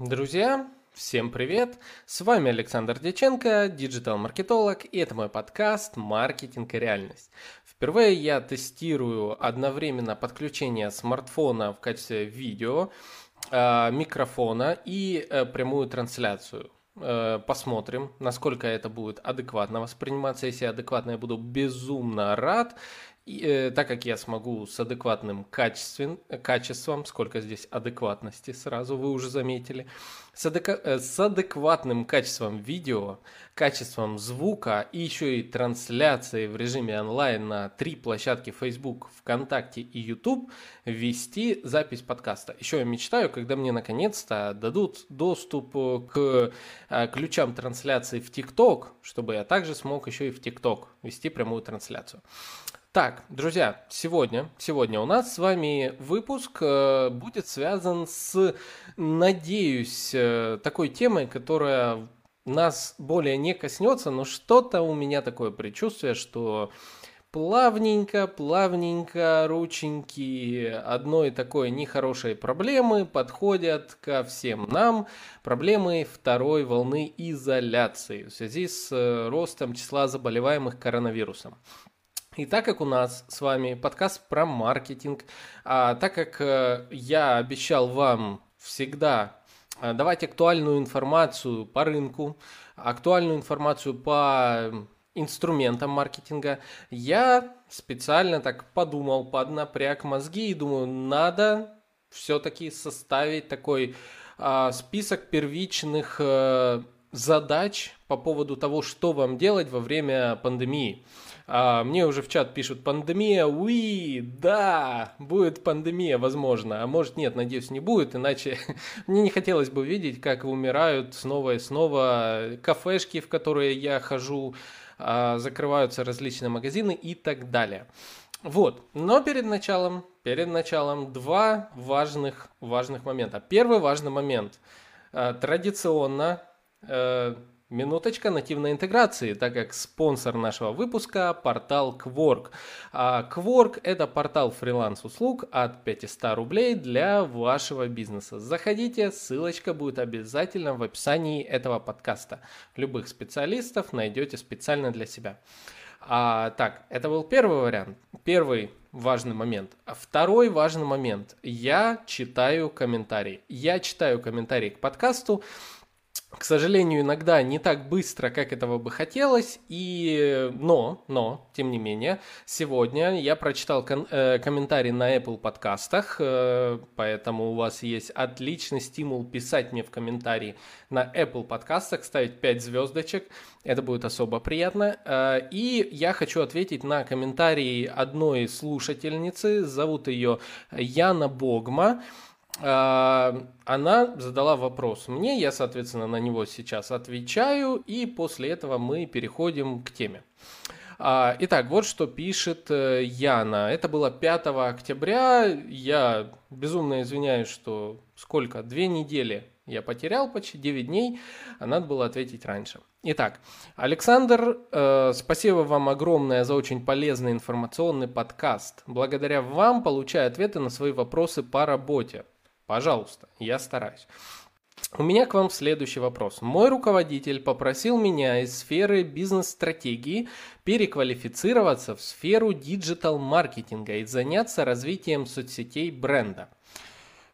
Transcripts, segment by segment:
Друзья, всем привет! С вами Александр Дьяченко, диджитал-маркетолог, и это мой подкаст «Маркетинг и реальность». Впервые я тестирую одновременно подключение смартфона в качестве видео, э, микрофона и э, прямую трансляцию. Э, посмотрим, насколько это будет адекватно восприниматься. Если адекватно, я буду безумно рад. И, э, так как я смогу с адекватным качествен, качеством, сколько здесь адекватности сразу вы уже заметили, с, адека, э, с адекватным качеством видео, качеством звука и еще и трансляцией в режиме онлайн на три площадки Facebook, ВКонтакте и YouTube вести запись подкаста. Еще я мечтаю, когда мне наконец-то дадут доступ к э, ключам трансляции в TikTok, чтобы я также смог еще и в TikTok вести прямую трансляцию. Так, друзья, сегодня, сегодня у нас с вами выпуск э, будет связан с, надеюсь, э, такой темой, которая нас более не коснется, но что-то у меня такое предчувствие, что плавненько, плавненько рученьки одной такой нехорошей проблемы подходят ко всем нам, проблемы второй волны изоляции в связи с э, ростом числа заболеваемых коронавирусом. И так как у нас с вами подкаст про маркетинг, а так как э, я обещал вам всегда э, давать актуальную информацию по рынку, актуальную информацию по инструментам маркетинга, я специально так подумал, поднапряг мозги и думаю, надо все-таки составить такой а, список первичных а, задач по поводу того, что вам делать во время пандемии. А, мне уже в чат пишут пандемия, уи, да, будет пандемия, возможно, а может нет, надеюсь, не будет, иначе мне не хотелось бы видеть, как умирают снова и снова кафешки, в которые я хожу, а, закрываются различные магазины и так далее. Вот, но перед началом, перед началом два важных, важных момента. Первый важный момент. А, традиционно э, Минуточка нативной интеграции, так как спонсор нашего выпуска – портал Quark. А Quark – это портал фриланс-услуг от 500 рублей для вашего бизнеса. Заходите, ссылочка будет обязательно в описании этого подкаста. Любых специалистов найдете специально для себя. А, так, это был первый вариант, первый важный момент. Второй важный момент. Я читаю комментарии. Я читаю комментарии к подкасту к сожалению, иногда не так быстро, как этого бы хотелось, и... но, но, тем не менее, сегодня я прочитал кон- э, комментарий на Apple подкастах, э, поэтому у вас есть отличный стимул писать мне в комментарии на Apple подкастах, ставить 5 звездочек, это будет особо приятно. Э, и я хочу ответить на комментарий одной слушательницы, зовут ее Яна Богма, а, она задала вопрос мне, я, соответственно, на него сейчас отвечаю, и после этого мы переходим к теме. А, итак, вот что пишет э, Яна. Это было 5 октября. Я безумно извиняюсь, что сколько? Две недели я потерял почти 9 дней, а надо было ответить раньше. Итак, Александр, э, спасибо вам огромное за очень полезный информационный подкаст. Благодаря вам получаю ответы на свои вопросы по работе. Пожалуйста, я стараюсь. У меня к вам следующий вопрос. Мой руководитель попросил меня из сферы бизнес-стратегии переквалифицироваться в сферу диджитал-маркетинга и заняться развитием соцсетей бренда.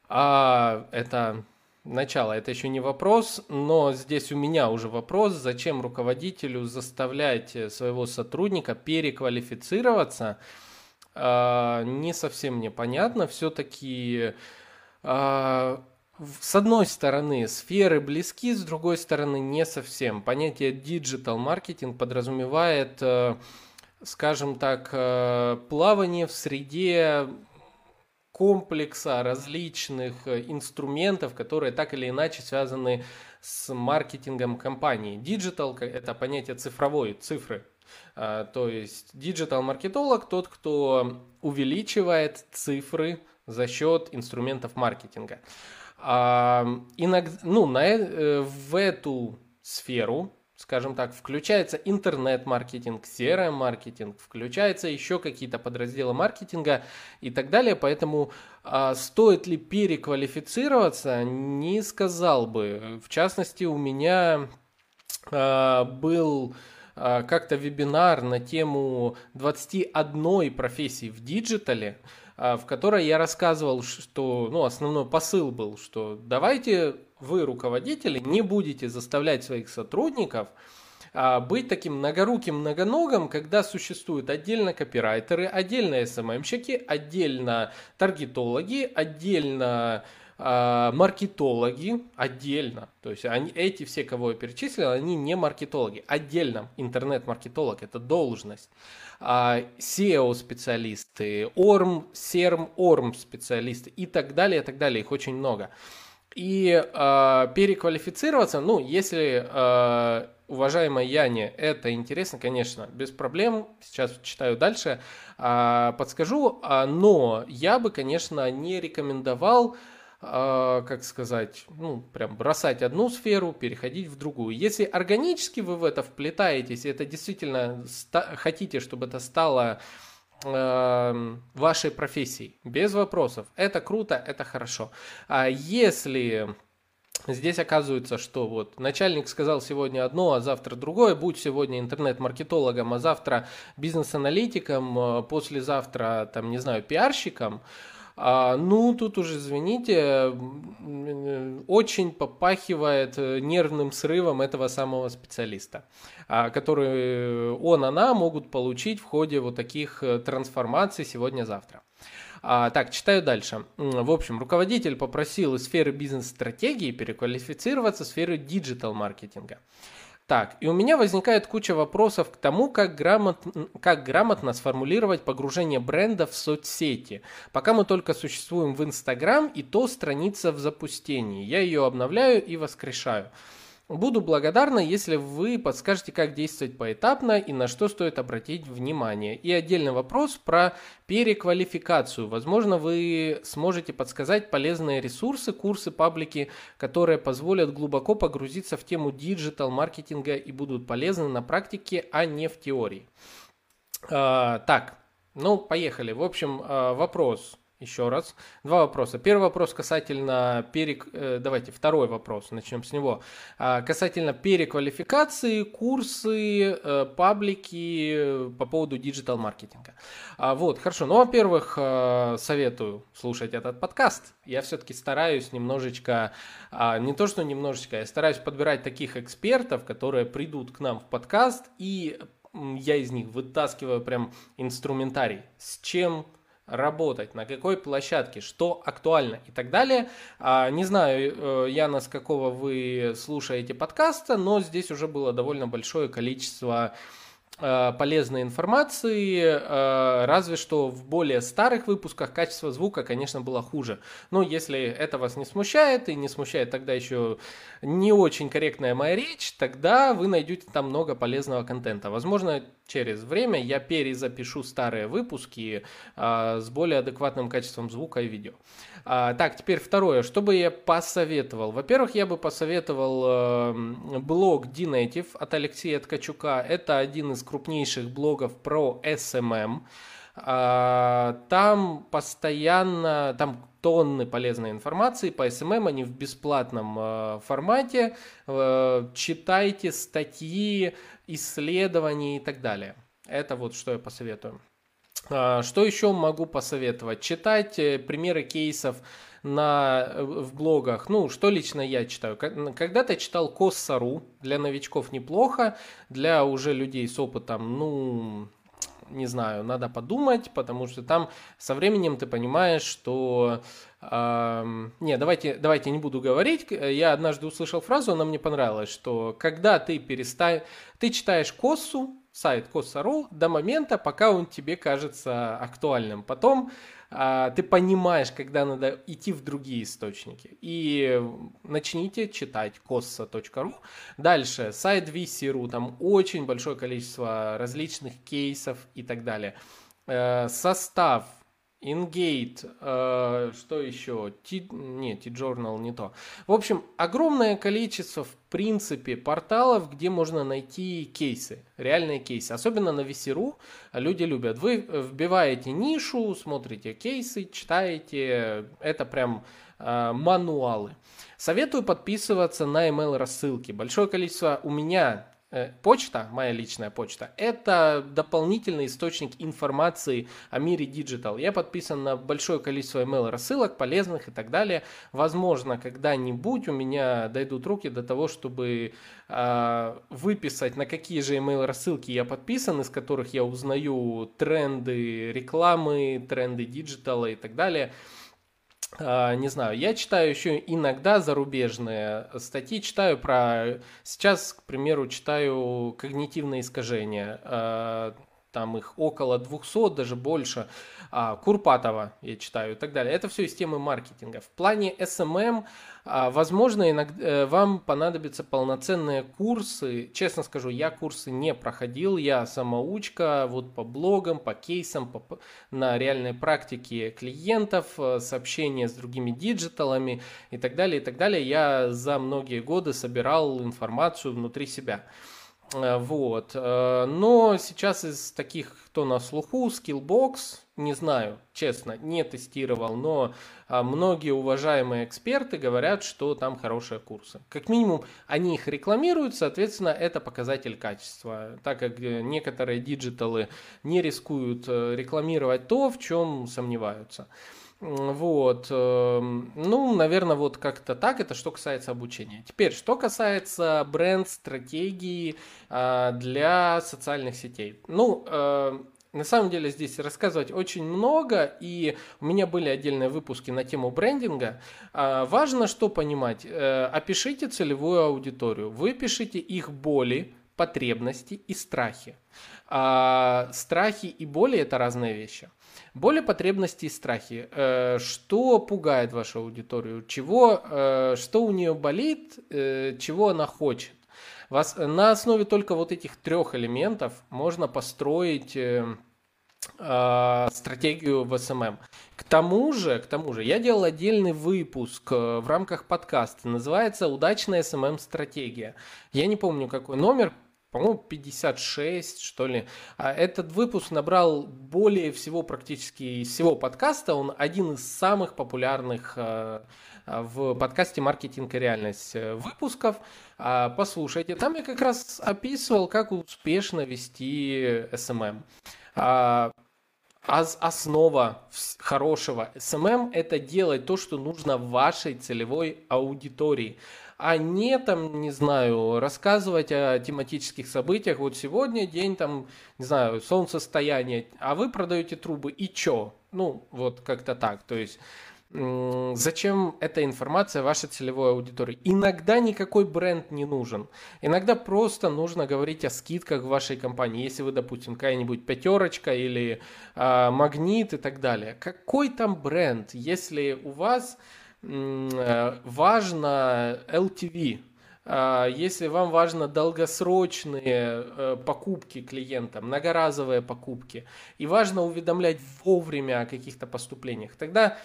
А, это начало, это еще не вопрос, но здесь у меня уже вопрос, зачем руководителю заставлять своего сотрудника переквалифицироваться, а, не совсем мне понятно. Все-таки с одной стороны, сферы близки, с другой стороны, не совсем. Понятие digital маркетинг подразумевает, э, скажем так, э, плавание в среде комплекса различных э, инструментов, которые так или иначе связаны с маркетингом компании. Digital – это понятие цифровой, цифры. А, то есть digital маркетолог тот, кто увеличивает цифры за счет инструментов маркетинга. А, иногда, ну, на, э, в эту сферу скажем так, включается интернет-маркетинг, CRM-маркетинг, включается еще какие-то подразделы маркетинга и так далее. Поэтому а, стоит ли переквалифицироваться, не сказал бы. В частности, у меня а, был а, как-то вебинар на тему 21 профессии в диджитале, в которой я рассказывал, что ну, основной посыл был, что давайте вы, руководители, не будете заставлять своих сотрудников а, быть таким многоруким многоногом, когда существуют отдельно копирайтеры, отдельно СММщики, отдельно таргетологи, отдельно маркетологи, отдельно. То есть они, эти все, кого я перечислил, они не маркетологи. Отдельно интернет-маркетолог – это должность. А, SEO-специалисты, ORM, SERM, ORM-специалисты и так далее, и так далее. Их очень много. И э, переквалифицироваться, ну, если э, уважаемой Яне это интересно, конечно, без проблем. Сейчас читаю дальше, э, подскажу. Но я бы, конечно, не рекомендовал э, как сказать, ну, прям бросать одну сферу, переходить в другую. Если органически вы в это вплетаетесь, это действительно хотите, чтобы это стало Эм, вашей профессии, без вопросов. Это круто, это хорошо. А если Здесь оказывается, что вот начальник сказал сегодня одно, а завтра другое. Будь сегодня интернет-маркетологом, а завтра бизнес-аналитиком, э, послезавтра, там, не знаю, пиарщиком. А, ну, тут уже, извините, очень попахивает э, нервным срывом этого самого специалиста, а, который он, она могут получить в ходе вот таких э, трансформаций сегодня-завтра. А, так, читаю дальше. В общем, руководитель попросил из сферы бизнес-стратегии переквалифицироваться в сферу диджитал-маркетинга. Так, и у меня возникает куча вопросов к тому, как, грамот, как грамотно сформулировать погружение бренда в соцсети. Пока мы только существуем в Инстаграм, и то страница в запустении. Я ее обновляю и воскрешаю. Буду благодарна, если вы подскажете, как действовать поэтапно и на что стоит обратить внимание. И отдельный вопрос про переквалификацию. Возможно, вы сможете подсказать полезные ресурсы, курсы, паблики, которые позволят глубоко погрузиться в тему диджитал-маркетинга и будут полезны на практике, а не в теории. А, так, ну, поехали. В общем, а, вопрос еще раз. Два вопроса. Первый вопрос касательно перек... Э, давайте второй вопрос, начнем с него. А, касательно переквалификации, курсы, э, паблики по поводу диджитал-маркетинга. А, вот, хорошо. Ну, во-первых, э, советую слушать этот подкаст. Я все-таки стараюсь немножечко, а, не то что немножечко, я стараюсь подбирать таких экспертов, которые придут к нам в подкаст, и я из них вытаскиваю прям инструментарий, с чем работать, на какой площадке, что актуально и так далее. А, не знаю, э, Яна, с какого вы слушаете подкаста, но здесь уже было довольно большое количество Э, полезной информации, э, разве что в более старых выпусках качество звука, конечно, было хуже. Но если это вас не смущает и не смущает тогда еще не очень корректная моя речь, тогда вы найдете там много полезного контента. Возможно, через время я перезапишу старые выпуски э, с более адекватным качеством звука и видео. А, так, теперь второе. Что бы я посоветовал? Во-первых, я бы посоветовал э, блог D-Native от Алексея Ткачука. Это один из крупнейших блогов про SMM. А, там постоянно, там тонны полезной информации по SMM, они в бесплатном э, формате. Э, читайте статьи, исследования и так далее. Это вот что я посоветую. А, что еще могу посоветовать? Читать э, примеры кейсов на, э, в блогах. Ну, что лично я читаю. Когда-то читал Коссару. Для новичков неплохо. Для уже людей с опытом, ну, не знаю, надо подумать, потому что там со временем ты понимаешь, что... Не, давайте, давайте не буду говорить. Я однажды услышал фразу, она мне понравилась, что когда ты перестаешь... Ты читаешь Коссу, сайт Коса.ру до момента, пока он тебе кажется актуальным. Потом а, ты понимаешь, когда надо идти в другие источники. И начните читать kossa.ru. Дальше сайт VC.ru, там очень большое количество различных кейсов и так далее. Э, состав Ingate, э, что еще? T, не, T-Journal не то. В общем, огромное количество, в принципе, порталов, где можно найти кейсы, реальные кейсы. Особенно на VC.ru люди любят. Вы вбиваете нишу, смотрите кейсы, читаете. Это прям э, мануалы. Советую подписываться на email рассылки. Большое количество у меня почта, моя личная почта, это дополнительный источник информации о мире Digital. Я подписан на большое количество email рассылок, полезных и так далее. Возможно, когда-нибудь у меня дойдут руки до того, чтобы э, выписать, на какие же email рассылки я подписан, из которых я узнаю тренды рекламы, тренды диджитала и так далее. А, не знаю, я читаю еще иногда зарубежные статьи, читаю про... Сейчас, к примеру, читаю когнитивные искажения, а, там их около 200, даже больше. А, Курпатова я читаю и так далее. Это все из темы маркетинга. В плане SMM, а, возможно, иногда э, вам понадобятся полноценные курсы. Честно скажу, я курсы не проходил, я самоучка, вот по блогам, по кейсам, по, на реальной практике клиентов, э, сообщения с другими диджиталами и так далее, и так далее. Я за многие годы собирал информацию внутри себя. Э, вот. Э, но сейчас из таких, кто на слуху, Skillbox, не знаю, честно, не тестировал, но а, многие уважаемые эксперты говорят, что там хорошие курсы. Как минимум, они их рекламируют, соответственно, это показатель качества, так как э, некоторые диджиталы не рискуют рекламировать то, в чем сомневаются. Вот. Эм, ну, наверное, вот как-то так. Это что касается обучения. Теперь, что касается бренд-стратегии а, для социальных сетей. Ну, эм, на самом деле здесь рассказывать очень много, и у меня были отдельные выпуски на тему брендинга. А, важно что понимать. Э, опишите целевую аудиторию. Вы пишите их боли, потребности и страхи. А, страхи и боли – это разные вещи. Боли, потребности и страхи. Э, что пугает вашу аудиторию? Чего, э, что у нее болит? Чего она хочет? Вас, на основе только вот этих трех элементов можно построить стратегию в SMM. К тому же, к тому же, я делал отдельный выпуск в рамках подкаста, называется «Удачная SMM стратегия». Я не помню, какой номер, по-моему, 56, что ли. А этот выпуск набрал более всего практически из всего подкаста. Он один из самых популярных э, в подкасте «Маркетинг и реальность» выпусков. А, послушайте, там я как раз описывал, как успешно вести SMM. А, основа хорошего SMM – это делать то, что нужно вашей целевой аудитории – а не там, не знаю, рассказывать о тематических событиях. Вот сегодня день там, не знаю, солнцестояние, а вы продаете трубы и чё? Ну, вот как-то так. То есть зачем эта информация вашей целевой аудитории. Иногда никакой бренд не нужен. Иногда просто нужно говорить о скидках в вашей компании. Если вы, допустим, какая-нибудь пятерочка или э, магнит и так далее. Какой там бренд, если у вас Э, важно LTV. А, если вам важно долгосрочные э, покупки клиента, многоразовые покупки, и важно уведомлять вовремя о каких-то поступлениях, тогда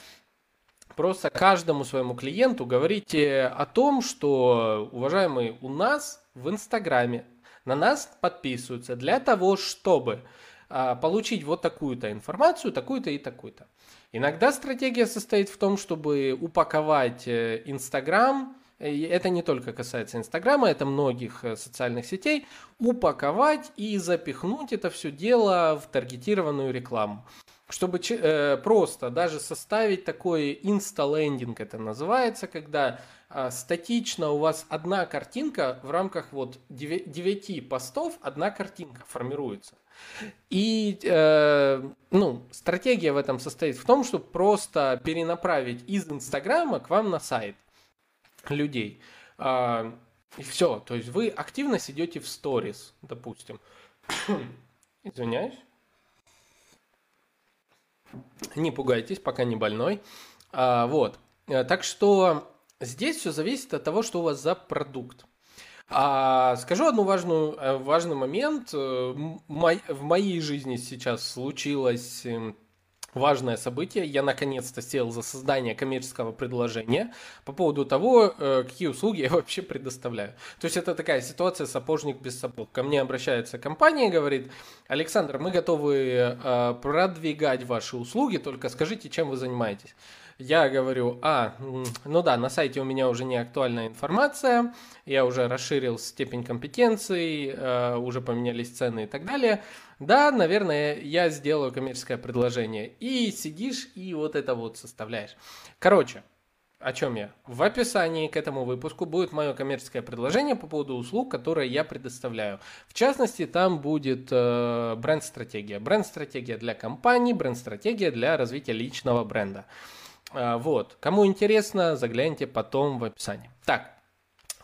просто каждому своему клиенту говорите о том, что, уважаемый, у нас в Инстаграме на нас подписываются для того, чтобы а, получить вот такую-то информацию, такую-то и такую-то. Иногда стратегия состоит в том, чтобы упаковать э, Инстаграм, это не только касается Инстаграма, это многих э, социальных сетей, упаковать и запихнуть это все дело в таргетированную рекламу. Чтобы э, просто даже составить такой инста-лендинг, это называется, когда э, статично у вас одна картинка в рамках вот 9 постов, одна картинка формируется. И э, ну, стратегия в этом состоит в том, чтобы просто перенаправить из Инстаграма к вам на сайт людей. Э, и все. То есть вы активно сидите в сторис, допустим. Извиняюсь. Не пугайтесь, пока не больной. А, вот. Э, так что здесь все зависит от того, что у вас за продукт. А скажу одну важную, э, важный момент. Э, в моей жизни сейчас случилось эм, важное событие. Я наконец-то сел за создание коммерческого предложения по поводу того, э, какие услуги я вообще предоставляю. То есть это такая ситуация сапожник без сапог. Ко мне обращается компания и говорит, Александр, мы готовы э, продвигать ваши услуги, только скажите, чем вы занимаетесь. Я говорю, а, ну да, на сайте у меня уже не актуальная информация, я уже расширил степень компетенций, э, уже поменялись цены и так далее. Да, наверное, я сделаю коммерческое предложение. И сидишь и вот это вот составляешь. Короче, о чем я? В описании к этому выпуску будет мое коммерческое предложение по поводу услуг, которые я предоставляю. В частности, там будет э, бренд-стратегия. Бренд-стратегия для компании, бренд-стратегия для развития личного бренда. Э, вот. Кому интересно, загляните потом в описании. Так,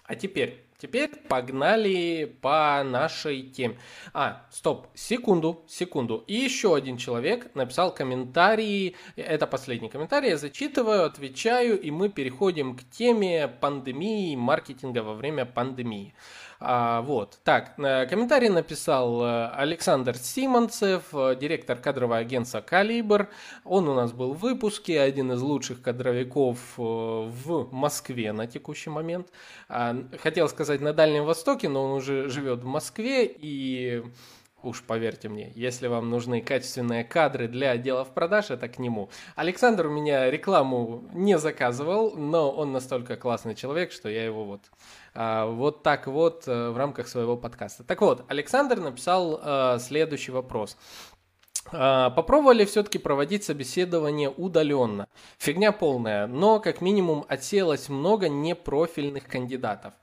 а теперь Теперь погнали по нашей теме. А, стоп, секунду, секунду. И еще один человек написал комментарий. Это последний комментарий. Я зачитываю, отвечаю, и мы переходим к теме пандемии, маркетинга во время пандемии. А, вот. Так, э, комментарий написал э, Александр Симонцев, э, директор кадрового агентства «Калибр». Он у нас был в выпуске, один из лучших кадровиков в Москве на текущий момент. А, хотел сказать на Дальнем Востоке, но он уже живет в Москве и Уж поверьте мне, если вам нужны качественные кадры для отделов продаж, это к нему. Александр у меня рекламу не заказывал, но он настолько классный человек, что я его вот вот так вот э, в рамках своего подкаста. Так вот, Александр написал э, следующий вопрос. А, попробовали все-таки проводить собеседование удаленно. Фигня полная, но как минимум отселось много непрофильных кандидатов.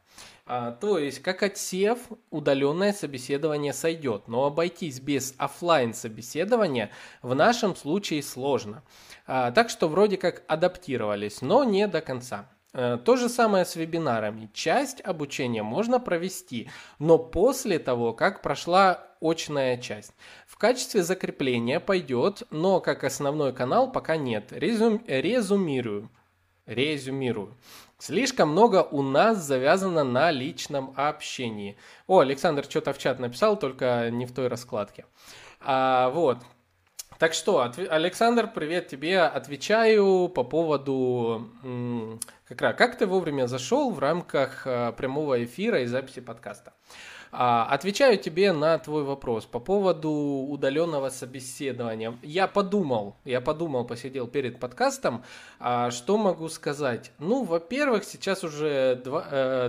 А, то есть, как отсев, удаленное собеседование сойдет, но обойтись без офлайн собеседования в нашем случае сложно. А, так что вроде как адаптировались, но не до конца. А, то же самое с вебинарами. Часть обучения можно провести, но после того, как прошла очная часть. В качестве закрепления пойдет, но как основной канал пока нет. Резюм, резюмирую. Резюмирую. Слишком много у нас завязано на личном общении. О, Александр что-то в чат написал, только не в той раскладке. А, вот. Так что, Александр, привет тебе. Отвечаю по поводу... Как, раз, как ты вовремя зашел в рамках а, прямого эфира и записи подкаста? А, отвечаю тебе на твой вопрос по поводу удаленного собеседования. Я подумал, я подумал, посидел перед подкастом, а, что могу сказать? Ну, во-первых, сейчас уже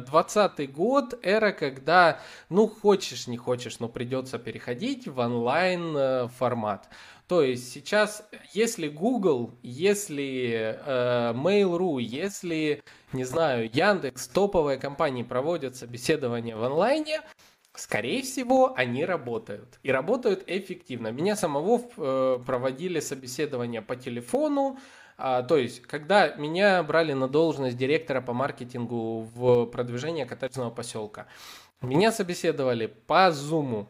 20 э, год, эра, когда, ну, хочешь, не хочешь, но придется переходить в онлайн э, формат. То есть сейчас, если Google, если э, Mail.ru, если, не знаю, Яндекс, топовые компании проводят собеседование в онлайне, Скорее всего, они работают. И работают эффективно. Меня самого э, проводили собеседование по телефону. А, то есть, когда меня брали на должность директора по маркетингу в продвижение коттеджного поселка, меня собеседовали по Zoom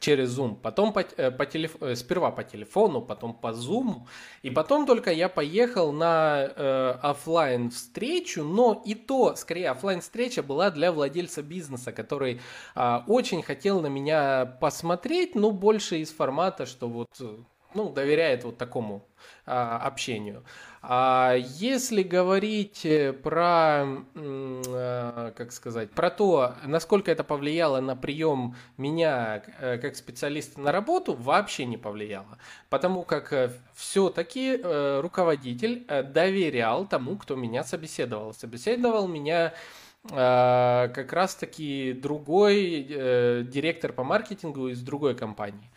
через Zoom, потом по, э, по телеф... Э, сперва по телефону, потом по Zoom, и потом только я поехал на э, офлайн встречу, но и то, скорее, офлайн встреча была для владельца бизнеса, который э, очень хотел на меня посмотреть, но больше из формата, что вот э, ну, доверяет вот такому а, общению. А если говорить э, про, а, как сказать, про то, насколько это повлияло на прием меня э, как специалиста на работу, вообще не повлияло. Потому как э, все-таки руководитель доверял тому, кто меня собеседовал. Собеседовал меня как раз-таки другой директор по маркетингу из другой компании.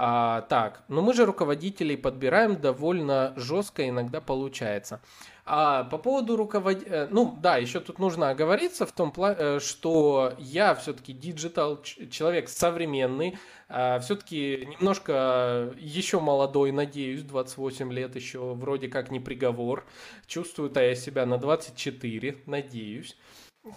А, так, но мы же руководителей подбираем довольно жестко, иногда получается. А по поводу руководителя, э, ну да, еще тут нужно оговориться в том плане, э, что я все-таки digital, человек современный, а все-таки немножко еще молодой, надеюсь, 28 лет еще вроде как не приговор. Чувствую-то я себя на 24, надеюсь.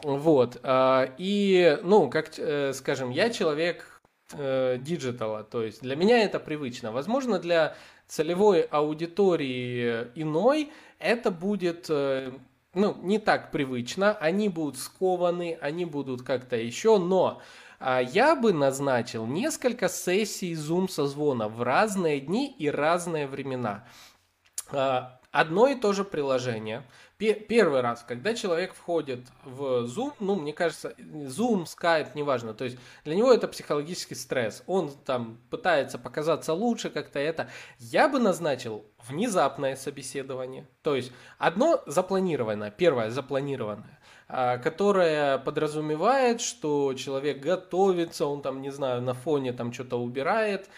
Вот. А, и, ну, как э, скажем, я человек диджитала. То есть для меня это привычно. Возможно, для целевой аудитории иной это будет э, ну, не так привычно. Они будут скованы, они будут как-то еще, но а я бы назначил несколько сессий Zoom созвона в разные дни и разные времена. Одно и то же приложение. Первый раз, когда человек входит в Zoom, ну, мне кажется, Zoom, Skype, неважно, то есть для него это психологический стресс. Он там пытается показаться лучше как-то это. Я бы назначил внезапное собеседование. То есть одно запланированное, первое запланированное, а, которое подразумевает, что человек готовится, он там, не знаю, на фоне там что-то убирает,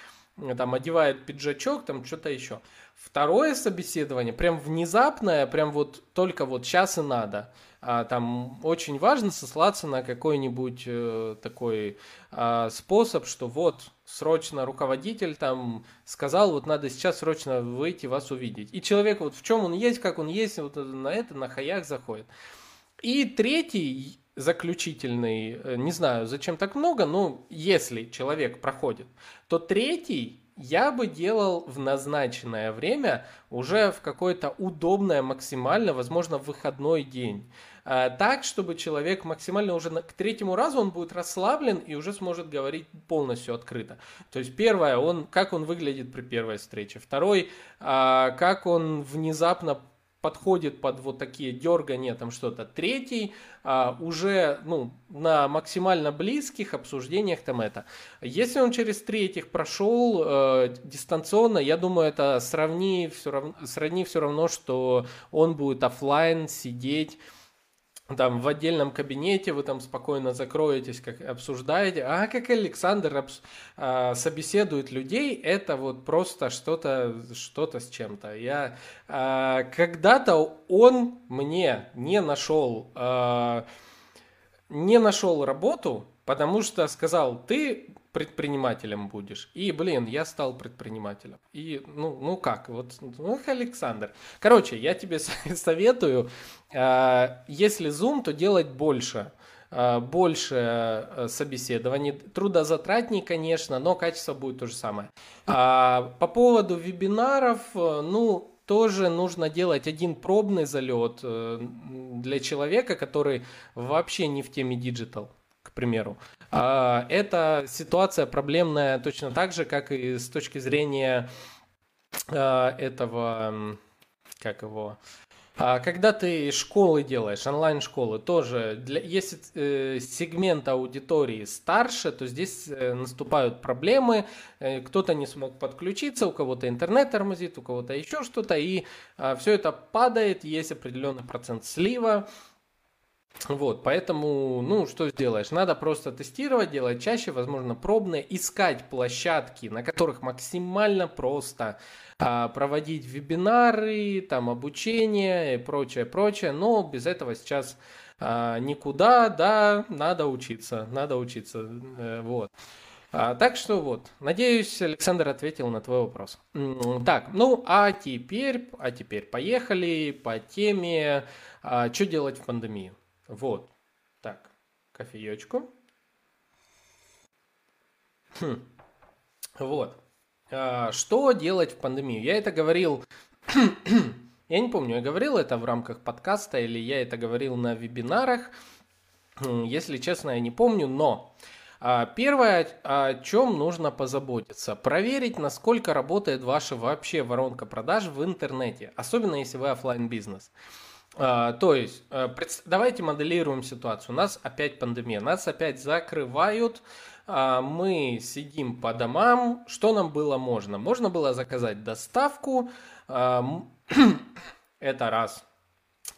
там одевает пиджачок, там что-то еще. Второе собеседование, прям внезапное, прям вот только вот сейчас и надо. А, там очень важно сослаться на какой-нибудь э, такой э, способ, что вот срочно руководитель там сказал, вот надо сейчас срочно выйти, вас увидеть. И человек вот в чем он есть, как он есть, вот на это на хаях заходит. И третий заключительный, э, не знаю, зачем так много, но если человек проходит, то третий я бы делал в назначенное время уже в какое-то удобное максимально, возможно, выходной день. А, так, чтобы человек максимально уже к третьему разу он будет расслаблен и уже сможет говорить полностью открыто. То есть первое, он, как он выглядит при первой встрече. Второй, а, как он внезапно подходит под вот такие дергания, там что-то. Третий а, уже ну, на максимально близких обсуждениях там это. Если он через третьих прошел э, дистанционно, я думаю, это сравни все равно, сравни все равно, что он будет офлайн сидеть там в отдельном кабинете вы там спокойно закроетесь, как обсуждаете, а как Александр обс... а, собеседует людей, это вот просто что-то что-то с чем-то. Я а, когда-то он мне не нашел а, не нашел работу, потому что сказал, ты предпринимателем будешь. И, блин, я стал предпринимателем. И, ну, ну как, вот, ну, Александр. Короче, я тебе советую, э, если Zoom, то делать больше э, больше э, собеседований, трудозатратней, конечно, но качество будет то же самое. А, по поводу вебинаров, ну, тоже нужно делать один пробный залет для человека, который вообще не в теме digital к примеру. А, эта ситуация проблемная точно так же, как и с точки зрения а, этого, как его, а когда ты школы делаешь, онлайн-школы, тоже, для, если э, сегмент аудитории старше, то здесь э, наступают проблемы, э, кто-то не смог подключиться, у кого-то интернет тормозит, у кого-то еще что-то, и э, все это падает, есть определенный процент слива, вот, поэтому, ну, что сделаешь? Надо просто тестировать, делать чаще, возможно, пробные, искать площадки, на которых максимально просто а, проводить вебинары, там, обучение и прочее, прочее, но без этого сейчас а, никуда, да, надо учиться, надо учиться, э, вот. А, так что вот, надеюсь, Александр ответил на твой вопрос. Так, ну а теперь, а теперь поехали по теме, а, что делать в пандемию. Вот. Так, кофеечку. Хм. Вот. А, что делать в пандемию? Я это говорил... я не помню, я говорил это в рамках подкаста или я это говорил на вебинарах. Если честно, я не помню, но а, Первое, о чем нужно позаботиться, проверить, насколько работает ваша вообще воронка продаж в интернете, особенно если вы офлайн бизнес. А, то есть, э, давайте моделируем ситуацию. У нас опять пандемия, нас опять закрывают, а, мы сидим по домам. Что нам было можно? Можно было заказать доставку. А, это раз.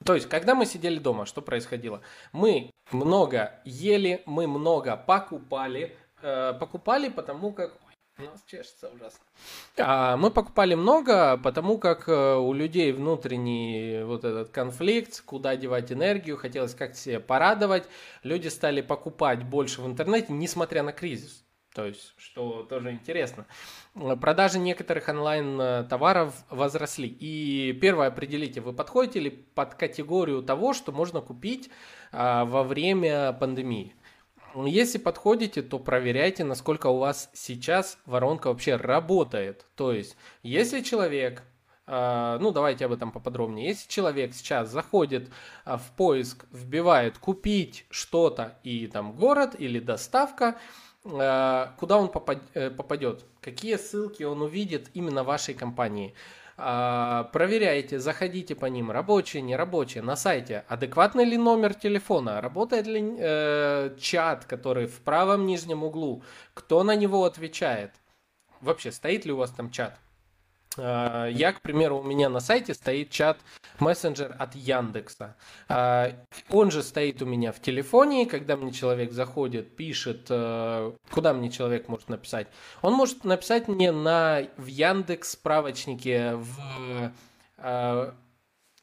То есть, когда мы сидели дома, что происходило? Мы много ели, мы много покупали. Э, покупали, потому как у нас чешется ужасно. А, мы покупали много, потому как э, у людей внутренний вот этот конфликт, куда девать энергию, хотелось как-то себе порадовать. Люди стали покупать больше в интернете, несмотря на кризис. То есть, что тоже интересно. Продажи некоторых онлайн-товаров возросли. И первое, определите, вы подходите ли под категорию того, что можно купить а, во время пандемии. Если подходите, то проверяйте, насколько у вас сейчас воронка вообще работает. То есть, если человек Uh, ну, давайте об этом поподробнее. Если человек сейчас заходит uh, в поиск, вбивает купить что-то и там город или доставка, uh, куда он э, попадет? Какие ссылки он увидит именно вашей компании? А, проверяйте, заходите по ним, рабочие, нерабочие, на сайте. Адекватный ли номер телефона? Работает ли э, чат, который в правом нижнем углу? Кто на него отвечает? Вообще, стоит ли у вас там чат? А, я, к примеру, у меня на сайте стоит чат мессенджер от Яндекса. А, он же стоит у меня в телефоне, когда мне человек заходит, пишет, э, куда мне человек может написать. Он может написать мне на, в Яндекс справочнике в, э,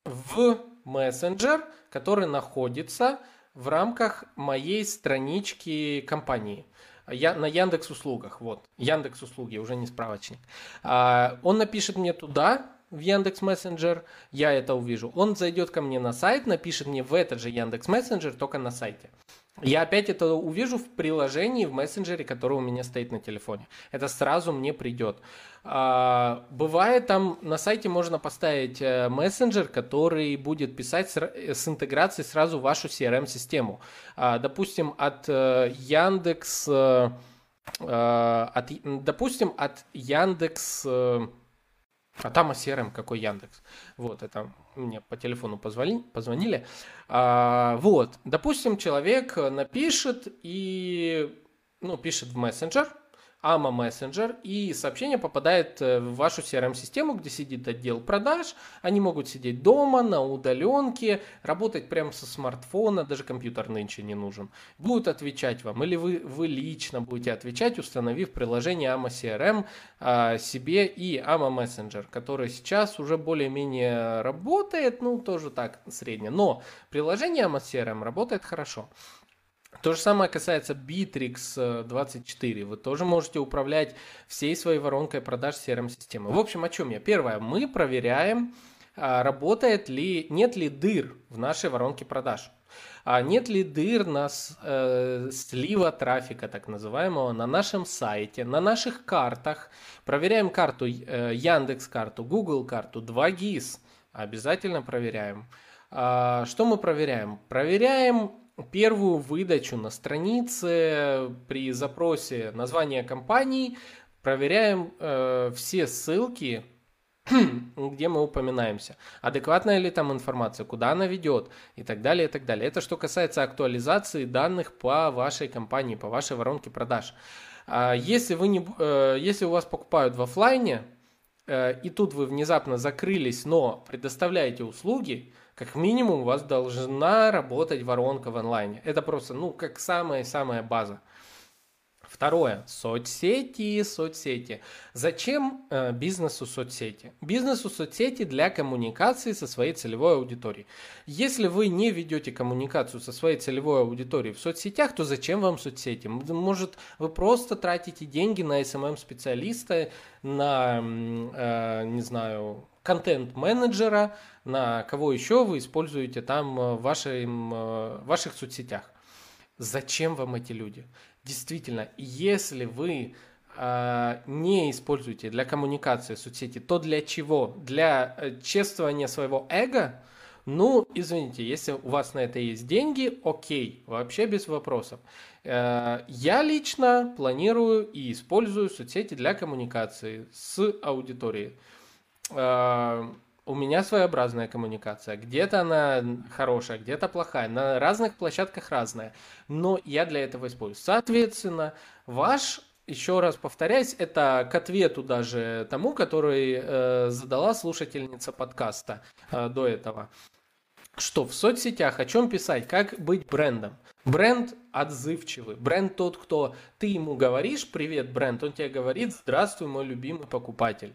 в мессенджер, который находится в рамках моей странички компании. Я, на Яндекс услугах, вот, Яндекс услуги, уже не справочник. А, он напишет мне туда, в Яндекс Мессенджер, я это увижу. Он зайдет ко мне на сайт, напишет мне в этот же Яндекс Мессенджер, только на сайте. Я опять это увижу в приложении, в мессенджере, который у меня стоит на телефоне. Это сразу мне придет. А, бывает там на сайте можно поставить э, мессенджер, который будет писать с, с интеграцией сразу вашу CRM-систему. А, допустим, от э, Яндекс... Э, от, допустим, от Яндекс... А там CRM какой Яндекс. Вот, это мне по телефону позвонили. позвонили. А, вот, допустим, человек напишет и, ну, пишет в мессенджер, AMA Messenger, и сообщение попадает э, в вашу CRM-систему, где сидит отдел продаж. Они могут сидеть дома, на удаленке, работать прямо со смартфона, даже компьютер нынче не нужен. Будут отвечать вам, или вы, вы лично будете отвечать, установив приложение AMA CRM а, себе и AMA Messenger, который сейчас уже более-менее работает, ну, тоже так, средне. Но приложение AMA CRM работает хорошо. То же самое касается Bittrex 24. Вы тоже можете управлять всей своей воронкой продаж CRM-системы. В общем, о чем я? Первое, мы проверяем, а, работает ли, нет ли дыр в нашей воронке продаж. А нет ли дыр на э, слива трафика, так называемого, на нашем сайте, на наших картах. Проверяем карту э, Яндекс карту, Google карту, 2GIS. Обязательно проверяем. А, что мы проверяем? Проверяем первую выдачу на странице при запросе названия компании проверяем э, все ссылки, где мы упоминаемся. Адекватная ли там информация, куда она ведет и так далее, и так далее. Это что касается актуализации данных по вашей компании, по вашей воронке продаж. А если, вы не, э, если у вас покупают в офлайне, э, и тут вы внезапно закрылись, но предоставляете услуги, как минимум у вас должна работать воронка в онлайне. Это просто, ну, как самая-самая база. Второе. Соцсети, соцсети. Зачем э, бизнесу соцсети? Бизнесу соцсети для коммуникации со своей целевой аудиторией. Если вы не ведете коммуникацию со своей целевой аудиторией в соцсетях, то зачем вам соцсети? Может, вы просто тратите деньги на SMM-специалиста, на, э, не знаю, контент-менеджера, на кого еще вы используете там э, в, вашем, э, в ваших соцсетях. Зачем вам эти люди? Действительно, если вы э, не используете для коммуникации соцсети, то для чего? Для чествования своего эго? Ну, извините, если у вас на это есть деньги, окей, вообще без вопросов. Я лично планирую и использую соцсети для коммуникации с аудиторией. Э, у меня своеобразная коммуникация. Где-то она хорошая, где-то плохая. На разных площадках разная. Но я для этого использую. Соответственно, ваш, еще раз повторяюсь, это к ответу даже тому, который э, задала слушательница подкаста э, до этого. Что в соцсетях, о чем писать, как быть брендом? Бренд отзывчивый. Бренд тот, кто ты ему говоришь, привет, бренд, он тебе говорит, здравствуй, мой любимый покупатель.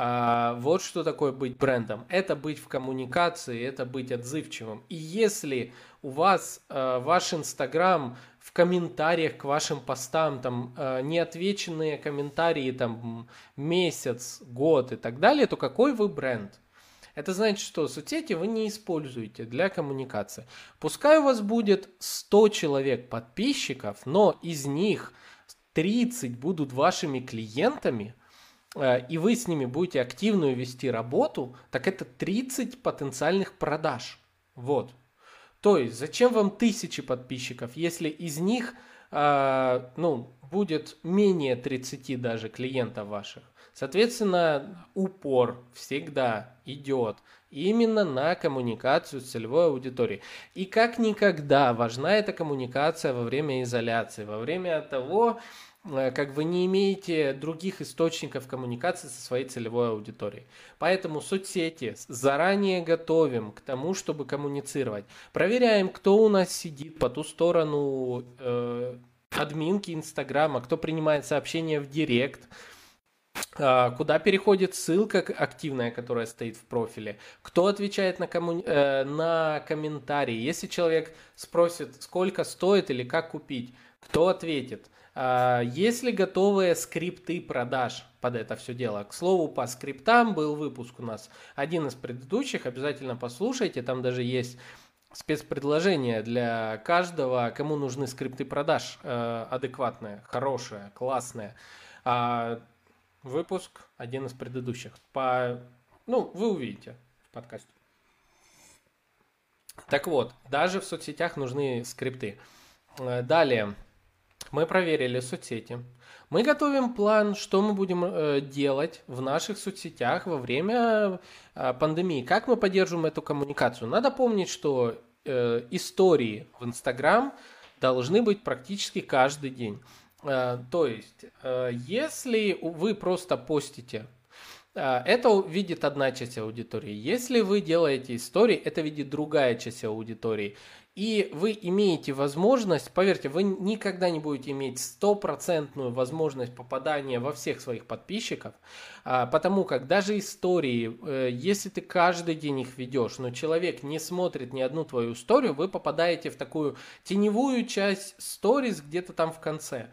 А, вот что такое быть брендом. Это быть в коммуникации, это быть отзывчивым. И если у вас а, ваш Инстаграм в комментариях к вашим постам, там а, неотвеченные комментарии, там месяц, год и так далее, то какой вы бренд? Это значит, что соцсети вы не используете для коммуникации. Пускай у вас будет 100 человек подписчиков, но из них 30 будут вашими клиентами – Э, и вы с ними будете активную вести работу, так это 30 потенциальных продаж. Вот. То есть, зачем вам тысячи подписчиков, если из них, э, ну, будет менее 30 даже клиентов ваших? Соответственно, упор всегда идет именно на коммуникацию с целевой аудиторией. И как никогда важна эта коммуникация во время изоляции, во время того, Э, как вы не имеете других источников коммуникации со своей целевой аудиторией. Поэтому соцсети заранее готовим к тому, чтобы коммуницировать. Проверяем, кто у нас сидит по ту сторону э, админки Инстаграма, кто принимает сообщения в Директ, э, куда переходит ссылка активная, которая стоит в профиле, кто отвечает на, комму... э, на комментарии. Если человек спросит, сколько стоит или как купить, кто ответит – есть ли готовые скрипты продаж под это все дело? К слову, по скриптам был выпуск у нас один из предыдущих, обязательно послушайте, там даже есть спецпредложение для каждого, кому нужны скрипты продаж э, адекватные, хорошие, классные. А, выпуск один из предыдущих. По, ну, вы увидите в подкасте. Так вот, даже в соцсетях нужны скрипты. Э, далее. Мы проверили соцсети. Мы готовим план, что мы будем э, делать в наших соцсетях во время э, пандемии. Как мы поддержим эту коммуникацию? Надо помнить, что э, истории в Инстаграм должны быть практически каждый день. То есть, если вы просто постите это видит одна часть аудитории. Если вы делаете истории, это видит другая часть аудитории. И вы имеете возможность, поверьте, вы никогда не будете иметь стопроцентную возможность попадания во всех своих подписчиков, а, потому как даже истории, э, если ты каждый день их ведешь, но человек не смотрит ни одну твою историю, вы попадаете в такую теневую часть сторис где-то там в конце.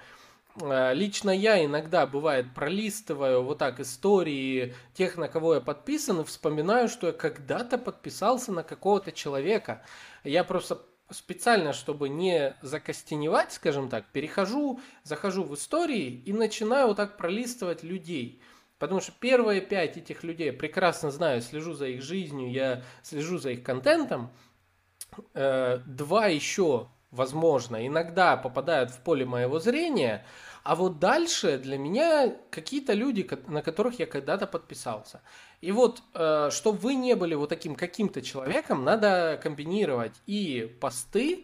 А, лично я иногда, бывает, пролистываю вот так истории тех, на кого я подписан, и вспоминаю, что я когда-то подписался на какого-то человека. Я просто специально, чтобы не закостеневать, скажем так, перехожу, захожу в истории и начинаю вот так пролистывать людей. Потому что первые пять этих людей прекрасно знаю, слежу за их жизнью, я слежу за их контентом. Э, два еще, возможно, иногда попадают в поле моего зрения, а вот дальше для меня какие-то люди, на которых я когда-то подписался. И вот, э, чтобы вы не были вот таким каким-то человеком, надо комбинировать и посты,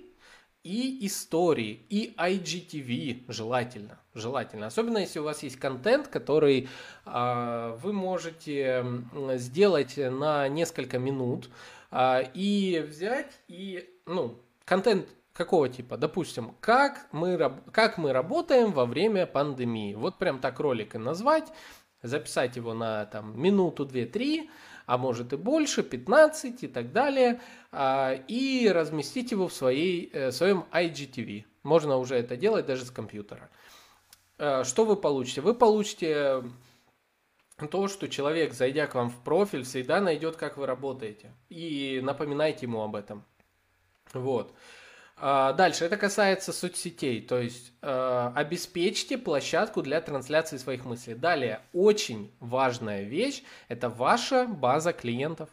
и истории, и IGTV желательно. Желательно. Особенно если у вас есть контент, который э, вы можете сделать на несколько минут э, и взять и, ну, контент какого типа? Допустим, как мы, как мы работаем во время пандемии. Вот прям так ролик и назвать записать его на там, минуту, две, три, а может и больше, 15 и так далее, а, и разместить его в своей, э, своем IGTV. Можно уже это делать даже с компьютера. А, что вы получите? Вы получите то, что человек, зайдя к вам в профиль, всегда найдет, как вы работаете. И напоминайте ему об этом. Вот. А, дальше, это касается соцсетей, то есть э, обеспечьте площадку для трансляции своих мыслей. Далее, очень важная вещь, это ваша база клиентов.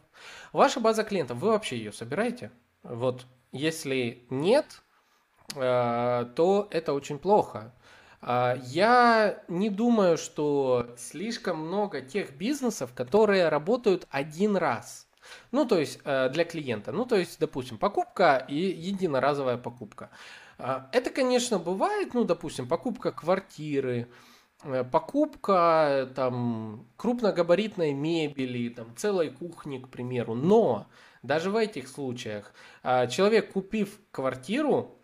Ваша база клиентов, вы вообще ее собираете? Вот, если нет, э, то это очень плохо. Э, я не думаю, что слишком много тех бизнесов, которые работают один раз – ну, то есть э, для клиента. Ну, то есть, допустим, покупка и единоразовая покупка. А, это, конечно, бывает, ну, допустим, покупка квартиры, э, покупка там крупногабаритной мебели, там целой кухни, к примеру. Но даже в этих случаях человек, купив квартиру,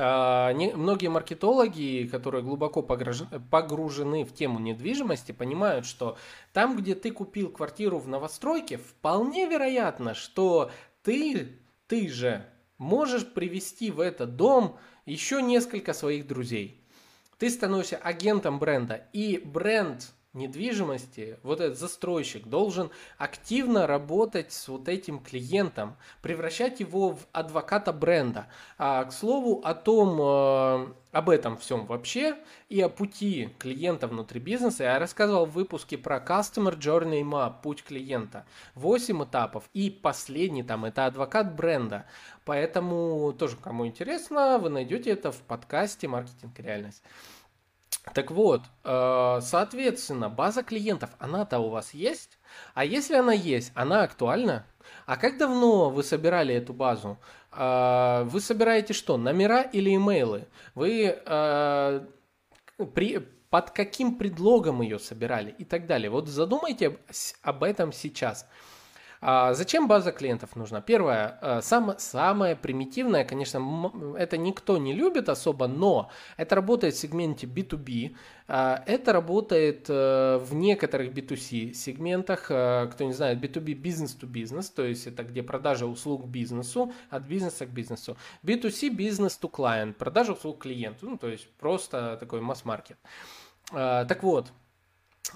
а, многие маркетологи, которые глубоко погружены в тему недвижимости, понимают, что там, где ты купил квартиру в новостройке, вполне вероятно, что ты, ты же можешь привести в этот дом еще несколько своих друзей. Ты становишься агентом бренда, и бренд недвижимости, вот этот застройщик должен активно работать с вот этим клиентом, превращать его в адвоката бренда. А, к слову о том, э, об этом всем вообще и о пути клиента внутри бизнеса я рассказывал в выпуске про Customer Journey Map, путь клиента. 8 этапов и последний там это адвокат бренда. Поэтому тоже кому интересно, вы найдете это в подкасте «Маркетинг реальность». Так вот, э, соответственно, база клиентов, она-то у вас есть? А если она есть, она актуальна? А как давно вы собирали эту базу? Э, вы собираете что, номера или имейлы? Вы э, при, под каким предлогом ее собирали и так далее? Вот задумайте об этом сейчас. А зачем база клиентов нужна? Первое, э, сам, самое примитивное, конечно, это никто не любит особо, но это работает в сегменте B2B, а, это работает э, в некоторых B2C сегментах, э, кто не знает, B2B бизнес to бизнес, то есть это где продажа услуг бизнесу, от бизнеса к бизнесу. B2C бизнес to client, продажа услуг клиенту, ну то есть просто такой масс-маркет. Так вот,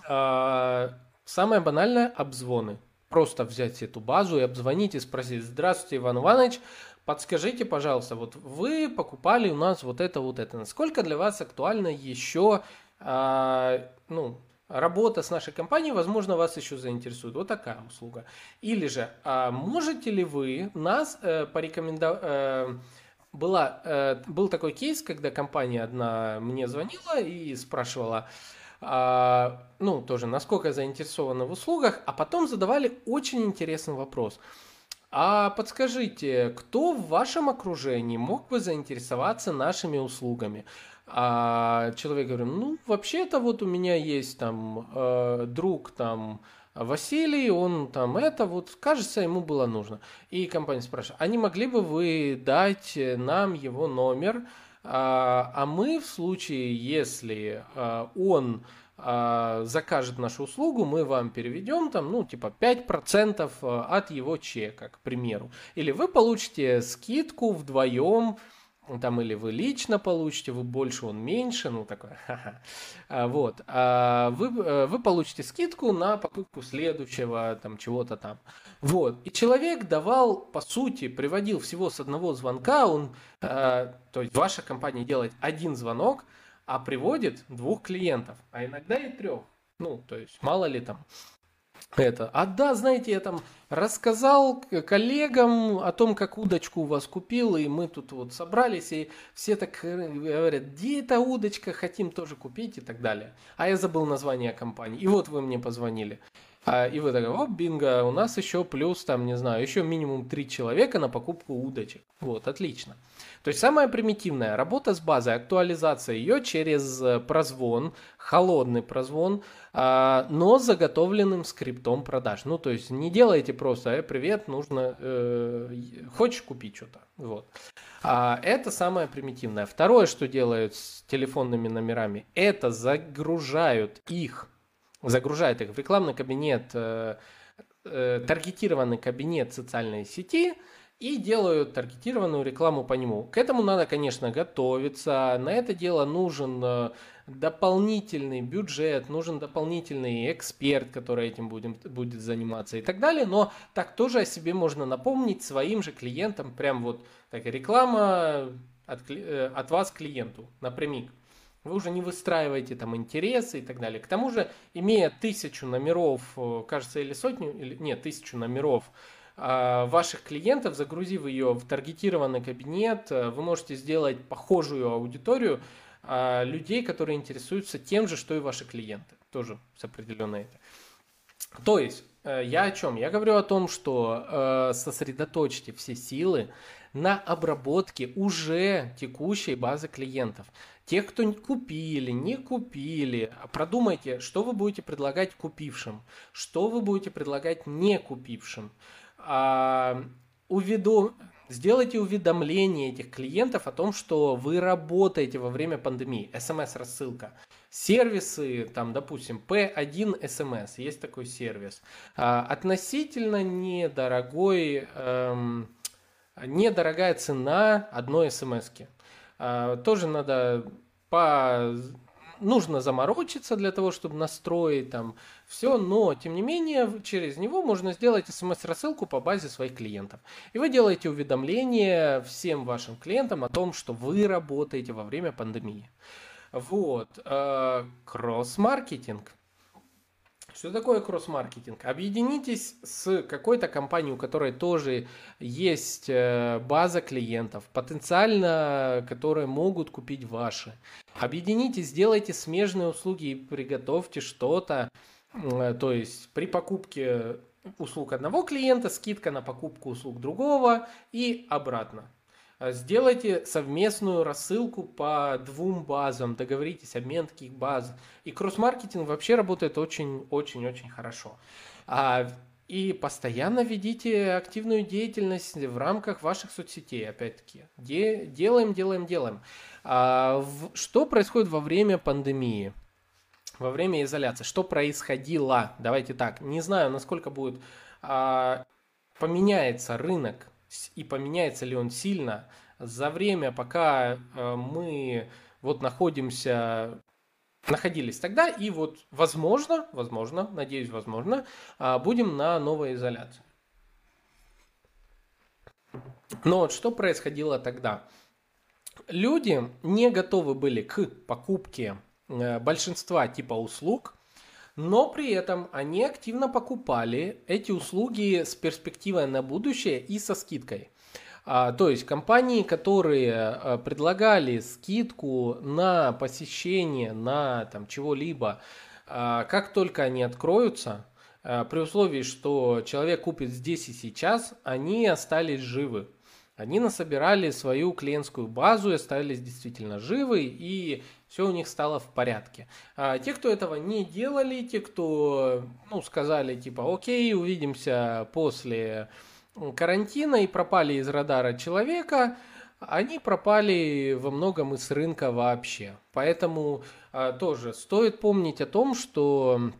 самое банальное – обзвоны просто взять эту базу и обзвонить и спросить, здравствуйте, Иван Иванович, подскажите, пожалуйста, вот вы покупали у нас вот это, вот это, насколько для вас актуальна еще, а, ну, работа с нашей компанией, возможно, вас еще заинтересует. Вот такая услуга. Или же, а можете ли вы нас э, порекомендовать... Э, была, э, был такой кейс, когда компания одна мне звонила и спрашивала, а, ну, тоже, насколько заинтересованы в услугах, а потом задавали очень интересный вопрос. А подскажите, кто в вашем окружении мог бы заинтересоваться нашими услугами? А человек говорит, ну, вообще-то вот у меня есть там э, друг там Василий, он там это, вот, кажется, ему было нужно. И компания спрашивает, а не могли бы вы дать нам его номер, а, а мы в случае, если а, он а, закажет нашу услугу, мы вам переведем там, ну, типа 5% от его чека, к примеру. Или вы получите скидку вдвоем, там или вы лично получите, вы больше, он меньше, ну такое, вот, вы, э, вы получите скидку на покупку следующего, там, чего-то там, вот, и человек давал, по сути, приводил всего с одного звонка, он, э, то есть ваша компания делает один звонок, а приводит двух клиентов, а иногда и трех, ну, то есть мало ли там, это. А да, знаете, я там рассказал коллегам о том, как удочку у вас купил, и мы тут вот собрались, и все так э, говорят, где эта удочка, хотим тоже купить и так далее. А я забыл название компании. И вот вы мне позвонили. А, и вы такой, оп, бинго, у нас еще плюс, там, не знаю, еще минимум три человека на покупку удочек. Вот, отлично. То есть самая примитивная работа с базой, актуализация ее через э, прозвон, холодный прозвон, а, но заготовленным скриптом продаж. Ну, то есть не делайте просто, э, привет, нужно, э, хочешь купить что-то. Вот. А, это самое примитивное. Второе, что делают с телефонными номерами, это загружают их, загружают их в рекламный кабинет, э, э, таргетированный кабинет социальной сети – и делают таргетированную рекламу по нему. К этому надо, конечно, готовиться. На это дело нужен э, дополнительный бюджет, нужен дополнительный эксперт, который этим будет, будет заниматься и так далее. Но так тоже о себе можно напомнить своим же клиентам. Прям вот такая реклама от, э, от вас клиенту напрямик. Вы уже не выстраиваете там интересы и так далее. К тому же, имея тысячу номеров, э, кажется, или сотню, или нет, тысячу номеров ваших клиентов, загрузив ее в таргетированный кабинет, э, вы можете сделать похожую аудиторию а, людей, которые интересуются тем же, что и ваши клиенты. Тоже с определенной это. То есть, э, я о чем? Я говорю о том, что э, сосредоточьте все силы на обработке уже текущей базы клиентов. Тех, кто купили, не купили, продумайте, что вы будете предлагать купившим, что вы будете предлагать не купившим а, уведу, сделайте уведомление этих клиентов о том, что вы работаете во время пандемии. СМС-рассылка. Сервисы, там, допустим, P1 SMS, есть такой сервис. А, относительно недорогой, эм, недорогая цена одной смс. А, тоже надо по нужно заморочиться для того, чтобы настроить там все, но тем не менее через него можно сделать смс-рассылку по базе своих клиентов. И вы делаете уведомление всем вашим клиентам о том, что вы работаете во время пандемии. Вот. Э, кросс-маркетинг. Что такое кросс-маркетинг? Объединитесь с какой-то компанией, у которой тоже есть э, база клиентов, потенциально, которые могут купить ваши. Объединитесь, сделайте смежные услуги и приготовьте что-то. Э, то есть при покупке услуг одного клиента скидка на покупку услуг другого и обратно. Э, сделайте совместную рассылку по двум базам, договоритесь, обмен таких баз. И кросс-маркетинг вообще работает очень-очень-очень хорошо. А, и постоянно ведите активную деятельность в рамках ваших соцсетей, опять-таки. Де, делаем, делаем, делаем. А, что происходит во время пандемии? Во время изоляции? Что происходило? Давайте так. Не знаю, насколько будет... А, поменяется рынок и поменяется ли он сильно за время, пока э, мы вот находимся находились тогда, и вот возможно, возможно, надеюсь, возможно, а, будем на новой изоляции. Но вот что происходило тогда? Люди не готовы были к покупке э, большинства типа услуг, но при этом они активно покупали эти услуги с перспективой на будущее и со скидкой. А, то есть компании, которые а, предлагали скидку на посещение, на там чего-либо, а, как только они откроются, а, при условии, что человек купит здесь и сейчас, они остались живы. Они насобирали свою клиентскую базу и остались действительно живы, и все у них стало в порядке. А те, кто этого не делали, те, кто ну, сказали типа окей, увидимся после карантина и пропали из радара человека, они пропали во многом из рынка вообще. Поэтому а, тоже стоит помнить о том, что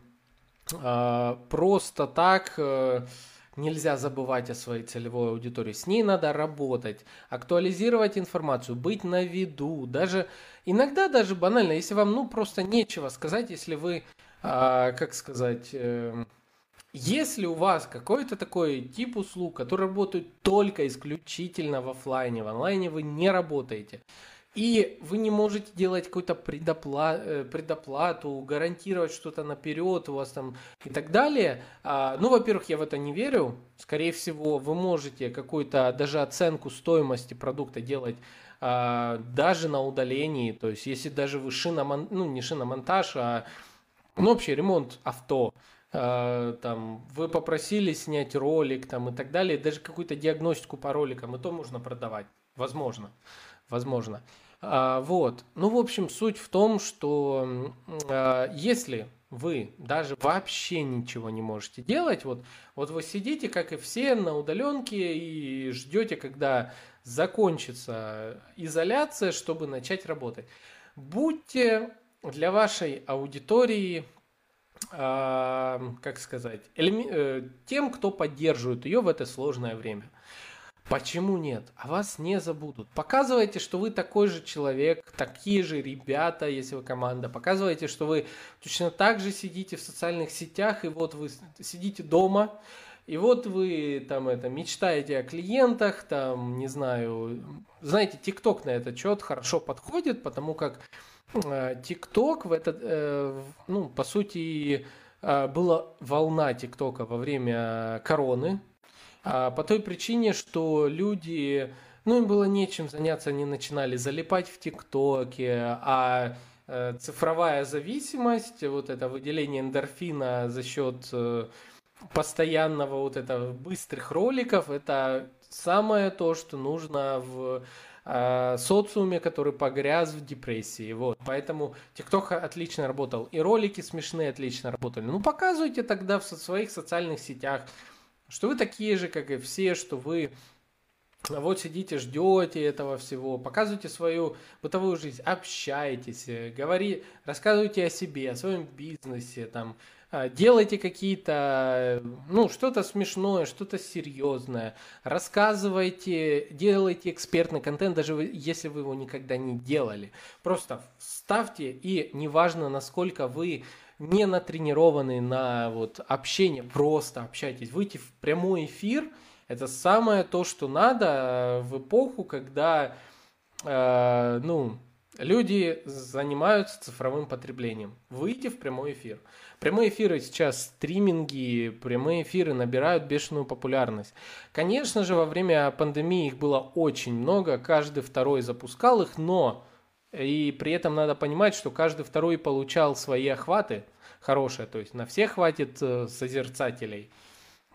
а, просто так... А, Нельзя забывать о своей целевой аудитории. С ней надо работать, актуализировать информацию, быть на виду. Даже иногда даже банально, если вам ну просто нечего сказать, если вы, а, как сказать, э, если у вас какой-то такой тип услуг, который работает только исключительно в офлайне, в онлайне вы не работаете, и вы не можете делать какую-то предопла... Э, предоплату, гарантировать что-то наперед у вас там и так далее. А, ну, во-первых, я в это не верю. Скорее всего, вы можете какую-то даже оценку стоимости продукта делать а, даже на удалении. То есть, если даже вы шиномон... ну, не шиномонтаж, а ну, вообще ремонт авто, а, там, вы попросили снять ролик там, и так далее, даже какую-то диагностику по роликам, и то можно продавать. Возможно. Возможно. А, вот. Ну, в общем, суть в том, что а, если вы даже вообще ничего не можете делать, вот, вот вы сидите, как и все, на удаленке и ждете, когда закончится изоляция, чтобы начать работать. Будьте для вашей аудитории, э, как сказать, элеми- э, тем, кто поддерживает ее в это сложное время. Почему нет? А вас не забудут. Показывайте, что вы такой же человек, такие же ребята, если вы команда. Показывайте, что вы точно так же сидите в социальных сетях, и вот вы сидите дома, и вот вы там это мечтаете о клиентах, там, не знаю, знаете, ТикТок на этот счет хорошо подходит, потому как э, ТикТок в этот, э, ну, по сути, э, была волна ТикТока во время короны, а по той причине, что люди, ну, им было нечем заняться, они начинали залипать в ТикТоке, а э, цифровая зависимость, вот это выделение эндорфина за счет э, постоянного вот этого быстрых роликов, это самое то, что нужно в э, социуме, который погряз в депрессии. Вот. Поэтому ТикТок отлично работал. И ролики смешные отлично работали. Ну, показывайте тогда в своих социальных сетях, что вы такие же, как и все, что вы вот сидите, ждете этого всего, показывайте свою бытовую жизнь, общайтесь, э, говори, рассказывайте о себе, о своем бизнесе, там, а, делайте какие-то, ну, что-то смешное, что-то серьезное, рассказывайте, делайте экспертный контент, даже если вы его никогда не делали. Просто ставьте, и неважно, насколько вы не натренированы на вот общение, просто общайтесь, выйти в прямой эфир – это самое то, что надо э, в эпоху, когда э, ну, люди занимаются цифровым потреблением. Выйти в прямой эфир. Прямые эфиры сейчас, стриминги, прямые эфиры набирают бешеную популярность. Конечно же, во время пандемии их было очень много, каждый второй запускал их, но и при этом надо понимать, что каждый второй получал свои охваты хорошие, то есть на всех хватит э, созерцателей –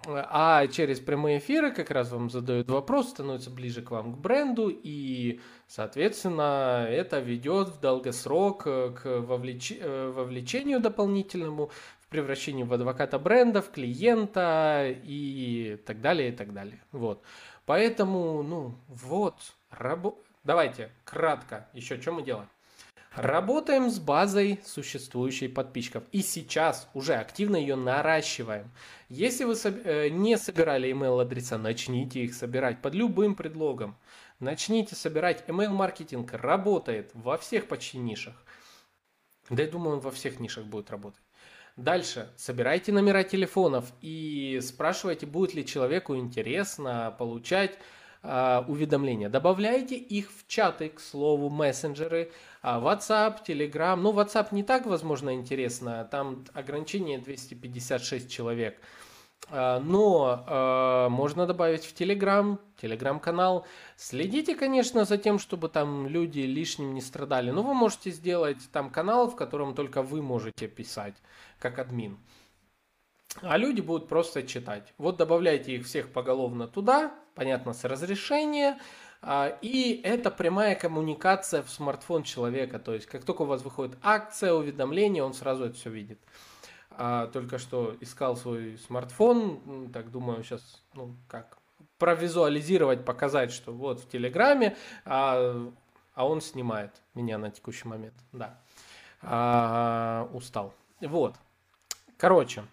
а через прямые эфиры как раз вам задают вопрос, становится ближе к вам, к бренду, и, соответственно, это ведет в долгосрок э, к вовлеч... Э, вовлечению дополнительному, в превращению в адвоката бренда, в клиента и так далее, и так далее. Вот. Поэтому, ну, вот, рабо... давайте, кратко, еще что мы делаем? Работаем с базой существующей подписчиков. И сейчас уже активно ее наращиваем. Если вы э, не собирали email адреса, начните их собирать под любым предлогом. Начните собирать. Email маркетинг работает во всех почти нишах. Да я думаю, он во всех нишах будет работать. Дальше. Собирайте номера телефонов и спрашивайте, будет ли человеку интересно получать э, уведомления. Добавляйте их в чаты, к слову, мессенджеры, а WhatsApp, Telegram. Ну, WhatsApp не так, возможно, интересно. Там ограничение 256 человек. А, но э, можно добавить в Telegram, Telegram-канал. Следите, конечно, за тем, чтобы там люди лишним не страдали. Но вы можете сделать там канал, в котором только вы можете писать, как админ. А люди будут просто читать. Вот добавляйте их всех поголовно туда, понятно, с разрешения. А, и это прямая коммуникация в смартфон человека. То есть, как только у вас выходит акция, уведомление, он сразу это все видит. А, только что искал свой смартфон, так думаю, сейчас, ну, как, провизуализировать, показать, что вот в Телеграме, а, а он снимает меня на текущий момент. Да. А, устал. Вот. Короче,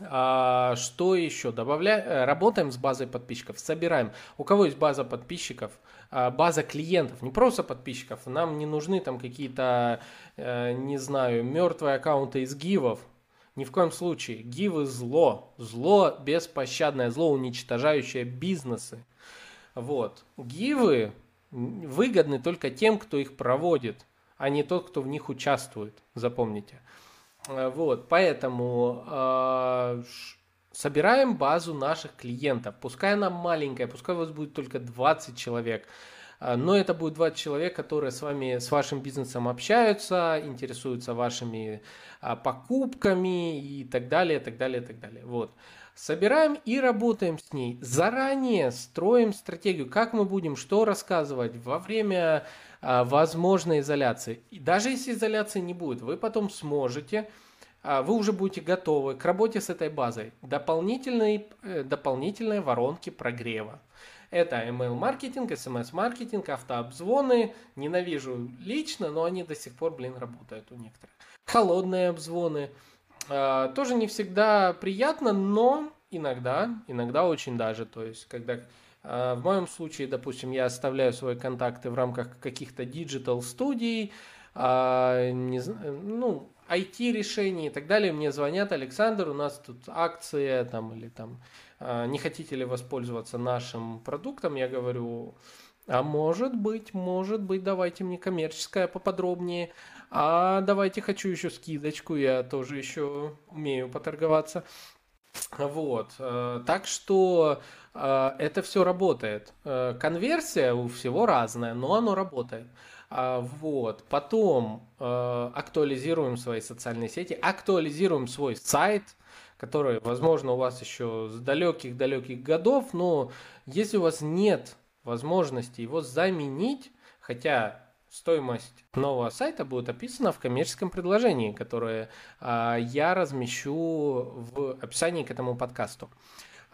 а, что еще? Добавляем, э, работаем с базой подписчиков, собираем. У кого есть база подписчиков, а, база клиентов, не просто подписчиков, нам не нужны там какие-то, э, не знаю, мертвые аккаунты из гивов. Ни в коем случае. Гивы зло. Зло беспощадное, зло, уничтожающее бизнесы. Вот. Гивы выгодны только тем, кто их проводит, а не тот, кто в них участвует. Запомните. Э, вот, поэтому э, собираем базу наших клиентов. Пускай она маленькая, пускай у вас будет только 20 человек. Э, но это будет 20 человек, которые с вами, с вашим бизнесом общаются, интересуются вашими а, покупками и так далее, так далее, так далее. Вот. Собираем и работаем с ней. Заранее строим стратегию, как мы будем, что рассказывать во время возможной изоляции. И даже если изоляции не будет, вы потом сможете, а, вы уже будете готовы к работе с этой базой. Дополнительные, э, дополнительные воронки прогрева. Это email-маркетинг, смс-маркетинг, автообзвоны. Ненавижу лично, но они до сих пор, блин, работают у некоторых. Холодные обзвоны – а, тоже не всегда приятно, но иногда, иногда очень даже. То есть, когда а, в моем случае, допустим, я оставляю свои контакты в рамках каких-то digital студий, а, не, ну, IT-решений и так далее, мне звонят, Александр, у нас тут акция, там, или там, не хотите ли воспользоваться нашим продуктом, я говорю, а может быть, может быть, давайте мне коммерческое поподробнее. А давайте хочу еще скидочку, я тоже еще умею поторговаться. Вот, э, так что это все работает. Э, конверсия у всего разная, но оно работает. А, вот, потом актуализируем свои социальные сети, актуализируем свой сайт, который, возможно, у вас еще с далеких-далеких годов, но если у вас нет возможности его заменить, хотя стоимость нового сайта будет описана в коммерческом предложении, которое а, я размещу в описании к этому подкасту.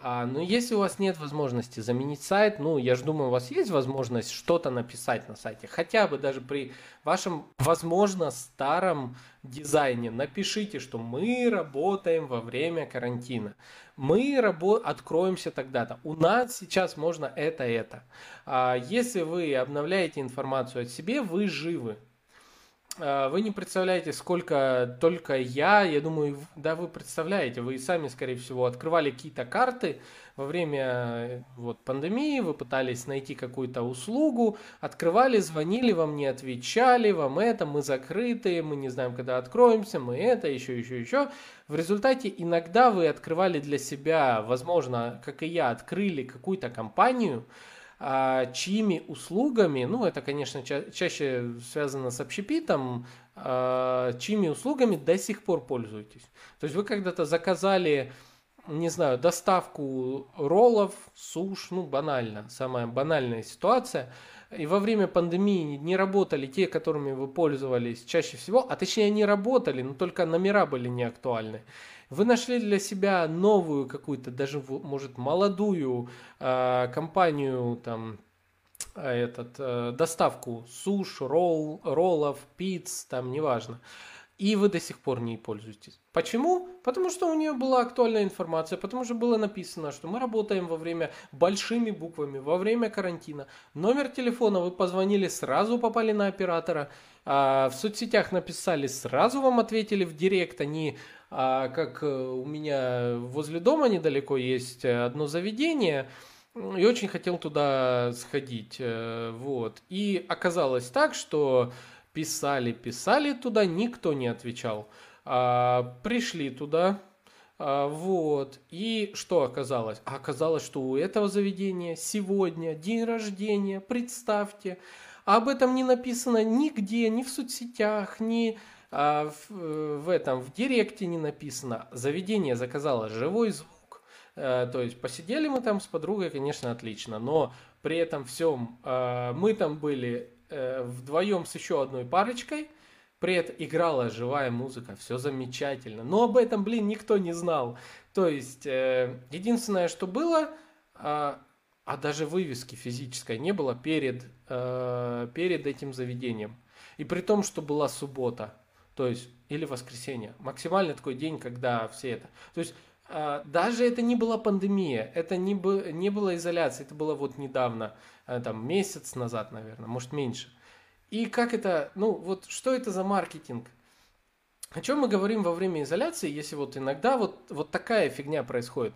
А, но если у вас нет возможности заменить сайт, ну, я же думаю, у вас есть возможность что-то написать на сайте. Хотя бы даже при вашем, возможно, старом дизайне напишите, что мы работаем во время карантина. Мы рабо- откроемся тогда-то. У нас сейчас можно это, это. А если вы обновляете информацию о себе, вы живы. А, вы не представляете, сколько только я, я думаю, да, вы представляете, вы сами, скорее всего, открывали какие-то карты во время вот, пандемии, вы пытались найти какую-то услугу, открывали, звонили, вам не отвечали, вам это, мы закрыты, мы не знаем, когда откроемся, мы это, еще, еще, еще. В результате иногда вы открывали для себя, возможно, как и я, открыли какую-то компанию, а, чьими услугами, ну это, конечно, ча- чаще связано с общепитом, а, чьими услугами до сих пор пользуетесь. То есть вы когда-то заказали, не знаю, доставку роллов, суш, ну банально, самая банальная ситуация, и во время пандемии не работали те, которыми вы пользовались чаще всего, а точнее они работали, но только номера были не актуальны. Вы нашли для себя новую какую-то, даже, может, молодую э, компанию, там, а, этот, э, доставку суш, ролл, роллов, пиц, там, неважно. И вы до сих пор не пользуетесь. Почему? Потому что у нее была актуальная информация, потому что было написано, что мы работаем во время большими буквами, во время карантина. Номер телефона вы позвонили, сразу попали на оператора. А в соцсетях написали, сразу вам ответили в директ, они а как э, у меня возле дома недалеко есть одно заведение, и очень хотел туда сходить, э, вот. И оказалось так, что писали, писали туда, никто не отвечал. А, пришли туда, а, вот. И что оказалось? А оказалось, что у этого заведения сегодня день рождения, представьте. Об этом не написано нигде, ни в соцсетях, ни а в, в этом, в директе не написано. Заведение заказало живой звук. Э, то есть посидели мы там с подругой, конечно, отлично. Но при этом всем э, мы там были э, вдвоем с еще одной парочкой. При этом играла живая музыка, все замечательно. Но об этом, блин, никто не знал. То есть, единственное, что было, а даже вывески физической не было перед, перед этим заведением. И при том, что была суббота то есть или воскресенье. Максимальный такой день, когда все это. То есть даже это не была пандемия, это не, бы, не была изоляция, это было вот недавно, а, там месяц назад, наверное, может меньше. И как это, ну вот что это за маркетинг? О чем мы говорим во время изоляции, если вот иногда вот, вот такая фигня происходит?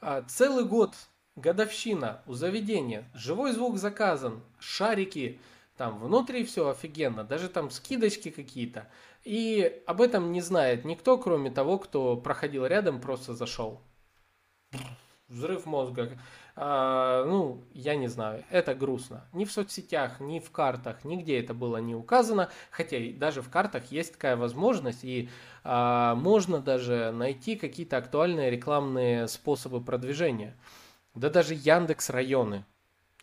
А, целый год, годовщина у заведения, живой звук заказан, шарики, там внутри все офигенно, даже там скидочки какие-то. И об этом не знает никто, кроме того, кто проходил рядом, просто зашел. Взрыв мозга. А, ну, я не знаю, это грустно. Ни в соцсетях, ни в картах, нигде это было не указано. Хотя даже в картах есть такая возможность, и а, можно даже найти какие-то актуальные рекламные способы продвижения. Да даже Яндекс районы.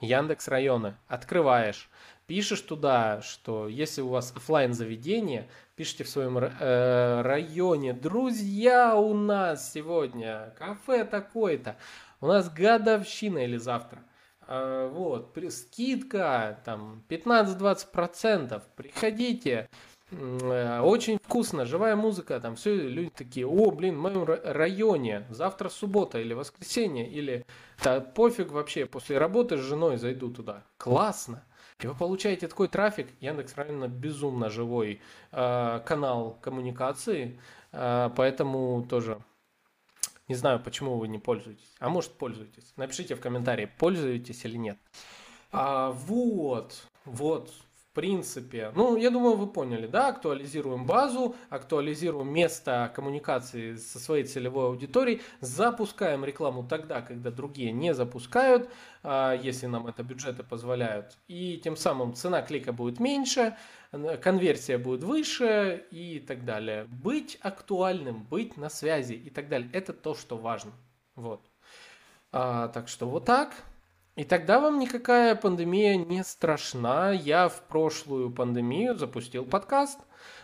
Яндекс районы. Открываешь пишешь туда, что если у вас офлайн заведение, пишите в своем э, районе, друзья, у нас сегодня кафе такое-то, у нас годовщина или завтра. Э, вот, скидка там 15-20%, приходите, э, очень вкусно, живая музыка, там все, люди такие, о, блин, в моем районе, завтра суббота или воскресенье, или да, пофиг вообще, после работы с женой зайду туда. Классно. И вы получаете такой трафик. Яндекс реально безумно живой э, канал коммуникации, э, поэтому тоже не знаю, почему вы не пользуетесь. А может пользуетесь. Напишите в комментарии, пользуетесь или нет. А, вот, вот, принципе, ну, я думаю, вы поняли, да, актуализируем базу, актуализируем место коммуникации со своей целевой аудиторией, запускаем рекламу тогда, когда другие не запускают, а, если нам это бюджеты позволяют, и тем самым цена клика будет меньше, конверсия будет выше и так далее. Быть актуальным, быть на связи и так далее, это то, что важно. Вот. А, так что вот так. И тогда вам никакая пандемия не страшна. Я в прошлую пандемию запустил подкаст.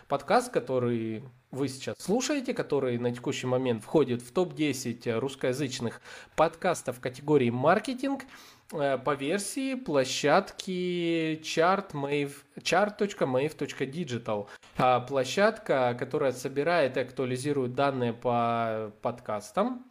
Подкаст, который вы сейчас слушаете, который на текущий момент входит в топ-10 русскоязычных подкастов категории маркетинг э, по версии площадки chart.mave.digital. А площадка, которая собирает и актуализирует данные по подкастам.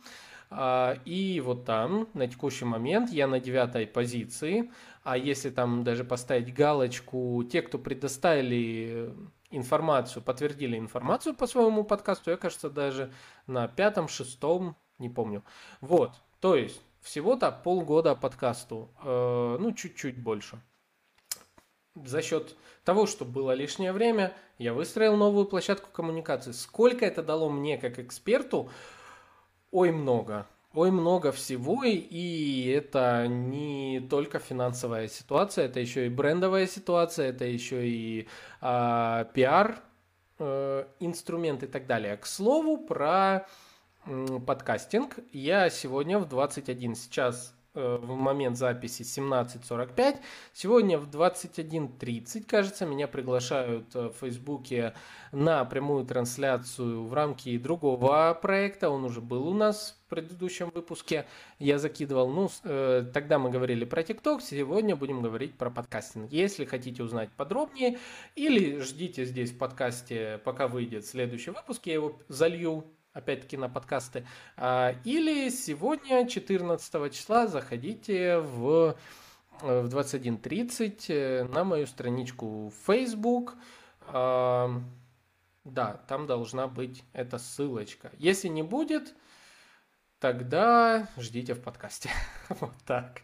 А, и вот там на текущий момент я на девятой позиции. А если там даже поставить галочку, те, кто предоставили информацию, подтвердили информацию по своему подкасту, я, кажется, даже на пятом, шестом, не помню. Вот, то есть всего-то полгода подкасту, э, ну, чуть-чуть больше. За счет того, что было лишнее время, я выстроил новую площадку коммуникации. Сколько это дало мне как эксперту? Ой, много. Ой, много всего, и это не только финансовая ситуация, это еще и брендовая ситуация, это еще и а, пиар, э, инструмент и так далее. К слову, про м, подкастинг. Я сегодня в 21 сейчас Э, в момент записи 17.45. Сегодня в 21.30, кажется, меня приглашают э, в Фейсбуке на прямую трансляцию в рамки другого проекта. Он уже был у нас в предыдущем выпуске. Я закидывал. Ну, э, тогда мы говорили про ТикТок, сегодня будем говорить про подкастинг. Если хотите узнать подробнее или ждите здесь в подкасте, пока выйдет следующий выпуск, я его залью опять-таки на подкасты. А, или сегодня, 14 числа, заходите в, в 21.30 э, на мою страничку в Facebook. А, да, там должна быть эта ссылочка. Если не будет, тогда ждите в подкасте. вот так.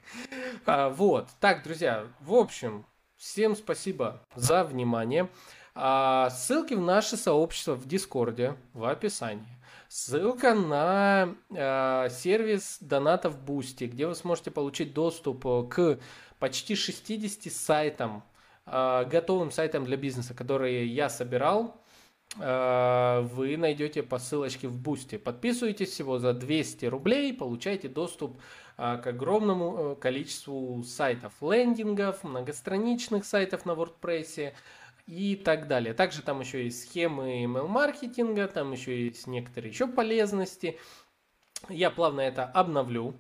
А, вот. Так, друзья, в общем, всем спасибо за внимание. ссылки в наше сообщество в Дискорде в описании. Ссылка на э, сервис донатов Boosty, где вы сможете получить доступ э, к почти 60 сайтам, э, готовым сайтам для бизнеса, которые я собирал. Э, вы найдете по ссылочке в Boosty. Подписывайтесь всего за 200 рублей, получаете доступ э, к огромному э, количеству сайтов, лендингов, многостраничных сайтов на WordPress, и так далее. Также там еще есть схемы email-маркетинга, там еще есть некоторые еще полезности. Я плавно это обновлю.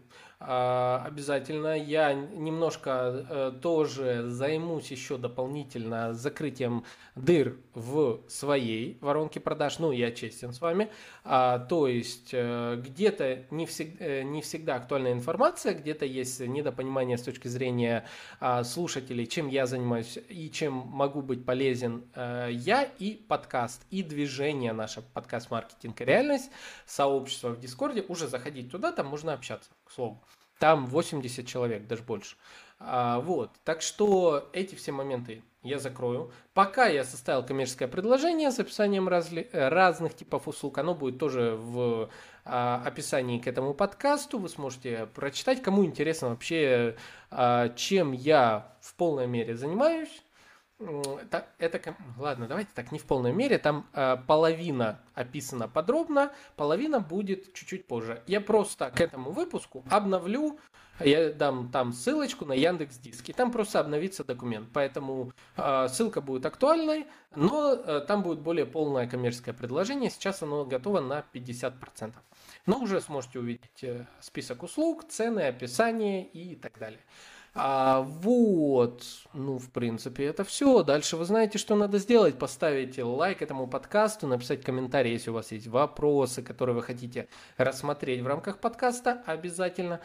А, обязательно. Я немножко э, тоже займусь еще дополнительно закрытием дыр в своей воронке продаж. Ну, я честен с вами. А, то есть, э, где-то не, всег, э, не всегда актуальная информация, где-то есть недопонимание с точки зрения а, слушателей, чем я занимаюсь и чем могу быть полезен я и подкаст, и движение наше подкаст «Маркетинг и реальность», сообщество в Дискорде. Уже заходить туда, там можно общаться, к слову. Там 80 человек, даже больше. А, вот, так что эти все моменты я закрою. Пока я составил коммерческое предложение с описанием разли... разных типов услуг, оно будет тоже в а, описании к этому подкасту. Вы сможете прочитать, кому интересно вообще, а, чем я в полной мере занимаюсь. Это, это, ладно, давайте так, не в полной мере, там э, половина описана подробно, половина будет чуть-чуть позже. Я просто к этому выпуску обновлю, я дам там ссылочку на Яндекс Диски, там просто обновится документ, поэтому э, ссылка будет актуальной, но э, там будет более полное коммерческое предложение, сейчас оно готово на 50%. Но уже сможете увидеть э, список услуг, цены, описание и так далее. А, вот, ну, в принципе, это все. Дальше вы знаете, что надо сделать. Поставить лайк этому подкасту, написать комментарий, если у вас есть вопросы, которые вы хотите рассмотреть в рамках подкаста, обязательно.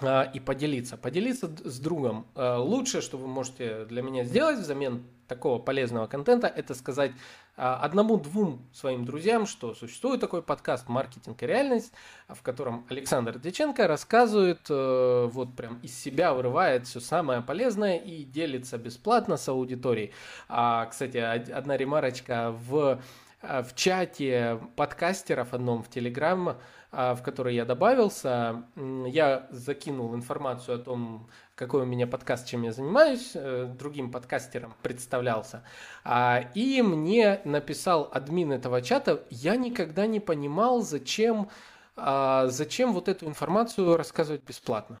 А, и поделиться. Поделиться с другом. А, лучшее, что вы можете для меня сделать взамен такого полезного контента, это сказать а, одному-двум своим друзьям, что существует такой подкаст «Маркетинг и реальность», в котором Александр Деченко рассказывает, э, вот прям из себя вырывает все самое полезное и делится бесплатно с аудиторией. А, кстати, одна ремарочка в в чате подкастеров одном в Телеграм, в который я добавился, я закинул информацию о том, какой у меня подкаст, чем я занимаюсь, э, другим подкастером представлялся. А, и мне написал админ этого чата, я никогда не понимал, зачем, а, зачем вот эту информацию рассказывать бесплатно.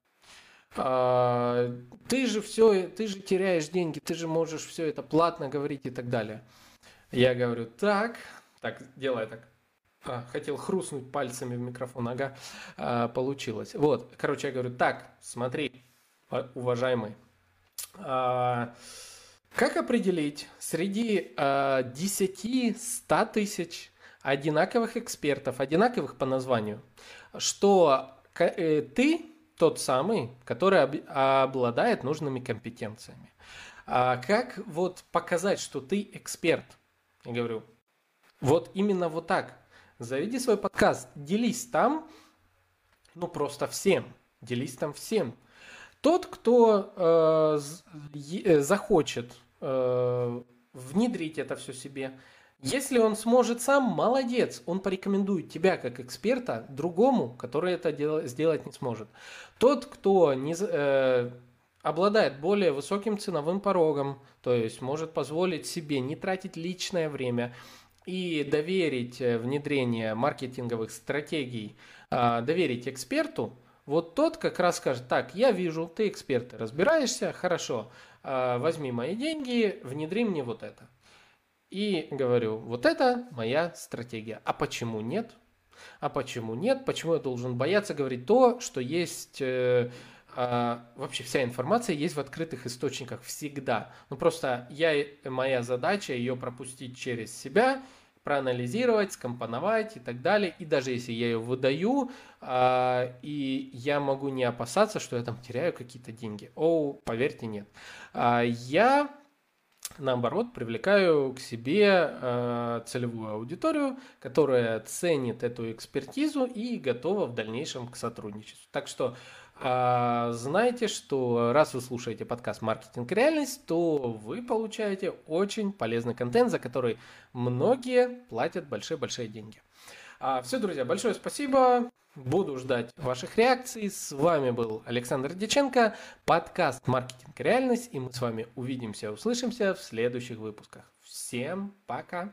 А, ты же все, ты же теряешь деньги, ты же можешь все это платно говорить и так далее. Я говорю, так, так, делай так. А, хотел хрустнуть пальцами в микрофон, ага, а, получилось. Вот, короче, я говорю, так, смотри, уважаемый, а, как определить среди а, 10-100 тысяч одинаковых экспертов, одинаковых по названию, что э, ты тот самый, который обладает нужными компетенциями. А как вот показать, что ты эксперт? Я говорю, вот именно вот так. Заведи свой подкаст, делись там, ну просто всем, делись там всем. Тот, кто э, э, захочет э, внедрить это все себе, если он сможет сам, молодец, он порекомендует тебя как эксперта другому, который это дел- сделать не сможет. Тот, кто не, э, обладает более высоким ценовым порогом, то есть может позволить себе не тратить личное время и доверить э, внедрение маркетинговых стратегий, э, доверить эксперту, вот тот как раз скажет, так, я вижу, ты эксперт, разбираешься, хорошо, э, возьми мои деньги, внедри мне вот это. И говорю, вот это моя стратегия. А почему нет? А почему нет? Почему я должен бояться говорить то, что есть... Э, вообще вся информация есть в открытых источниках всегда. Ну просто я, моя задача ее пропустить через себя, проанализировать, скомпоновать и так далее. И даже если я ее выдаю, э, и я могу не опасаться, что я там теряю какие-то деньги. О, поверьте, нет. Э, я наоборот, привлекаю к себе э, целевую аудиторию, которая ценит эту экспертизу и готова в дальнейшем к сотрудничеству. Так что э, знайте, что раз вы слушаете подкаст «Маркетинг. Реальность», то вы получаете очень полезный контент, за который многие платят большие-большие деньги. А, все, друзья, большое спасибо. Буду ждать ваших реакций. С вами был Александр Деченко, подкаст «Маркетинг. Реальность». И мы с вами увидимся, услышимся в следующих выпусках. Всем пока!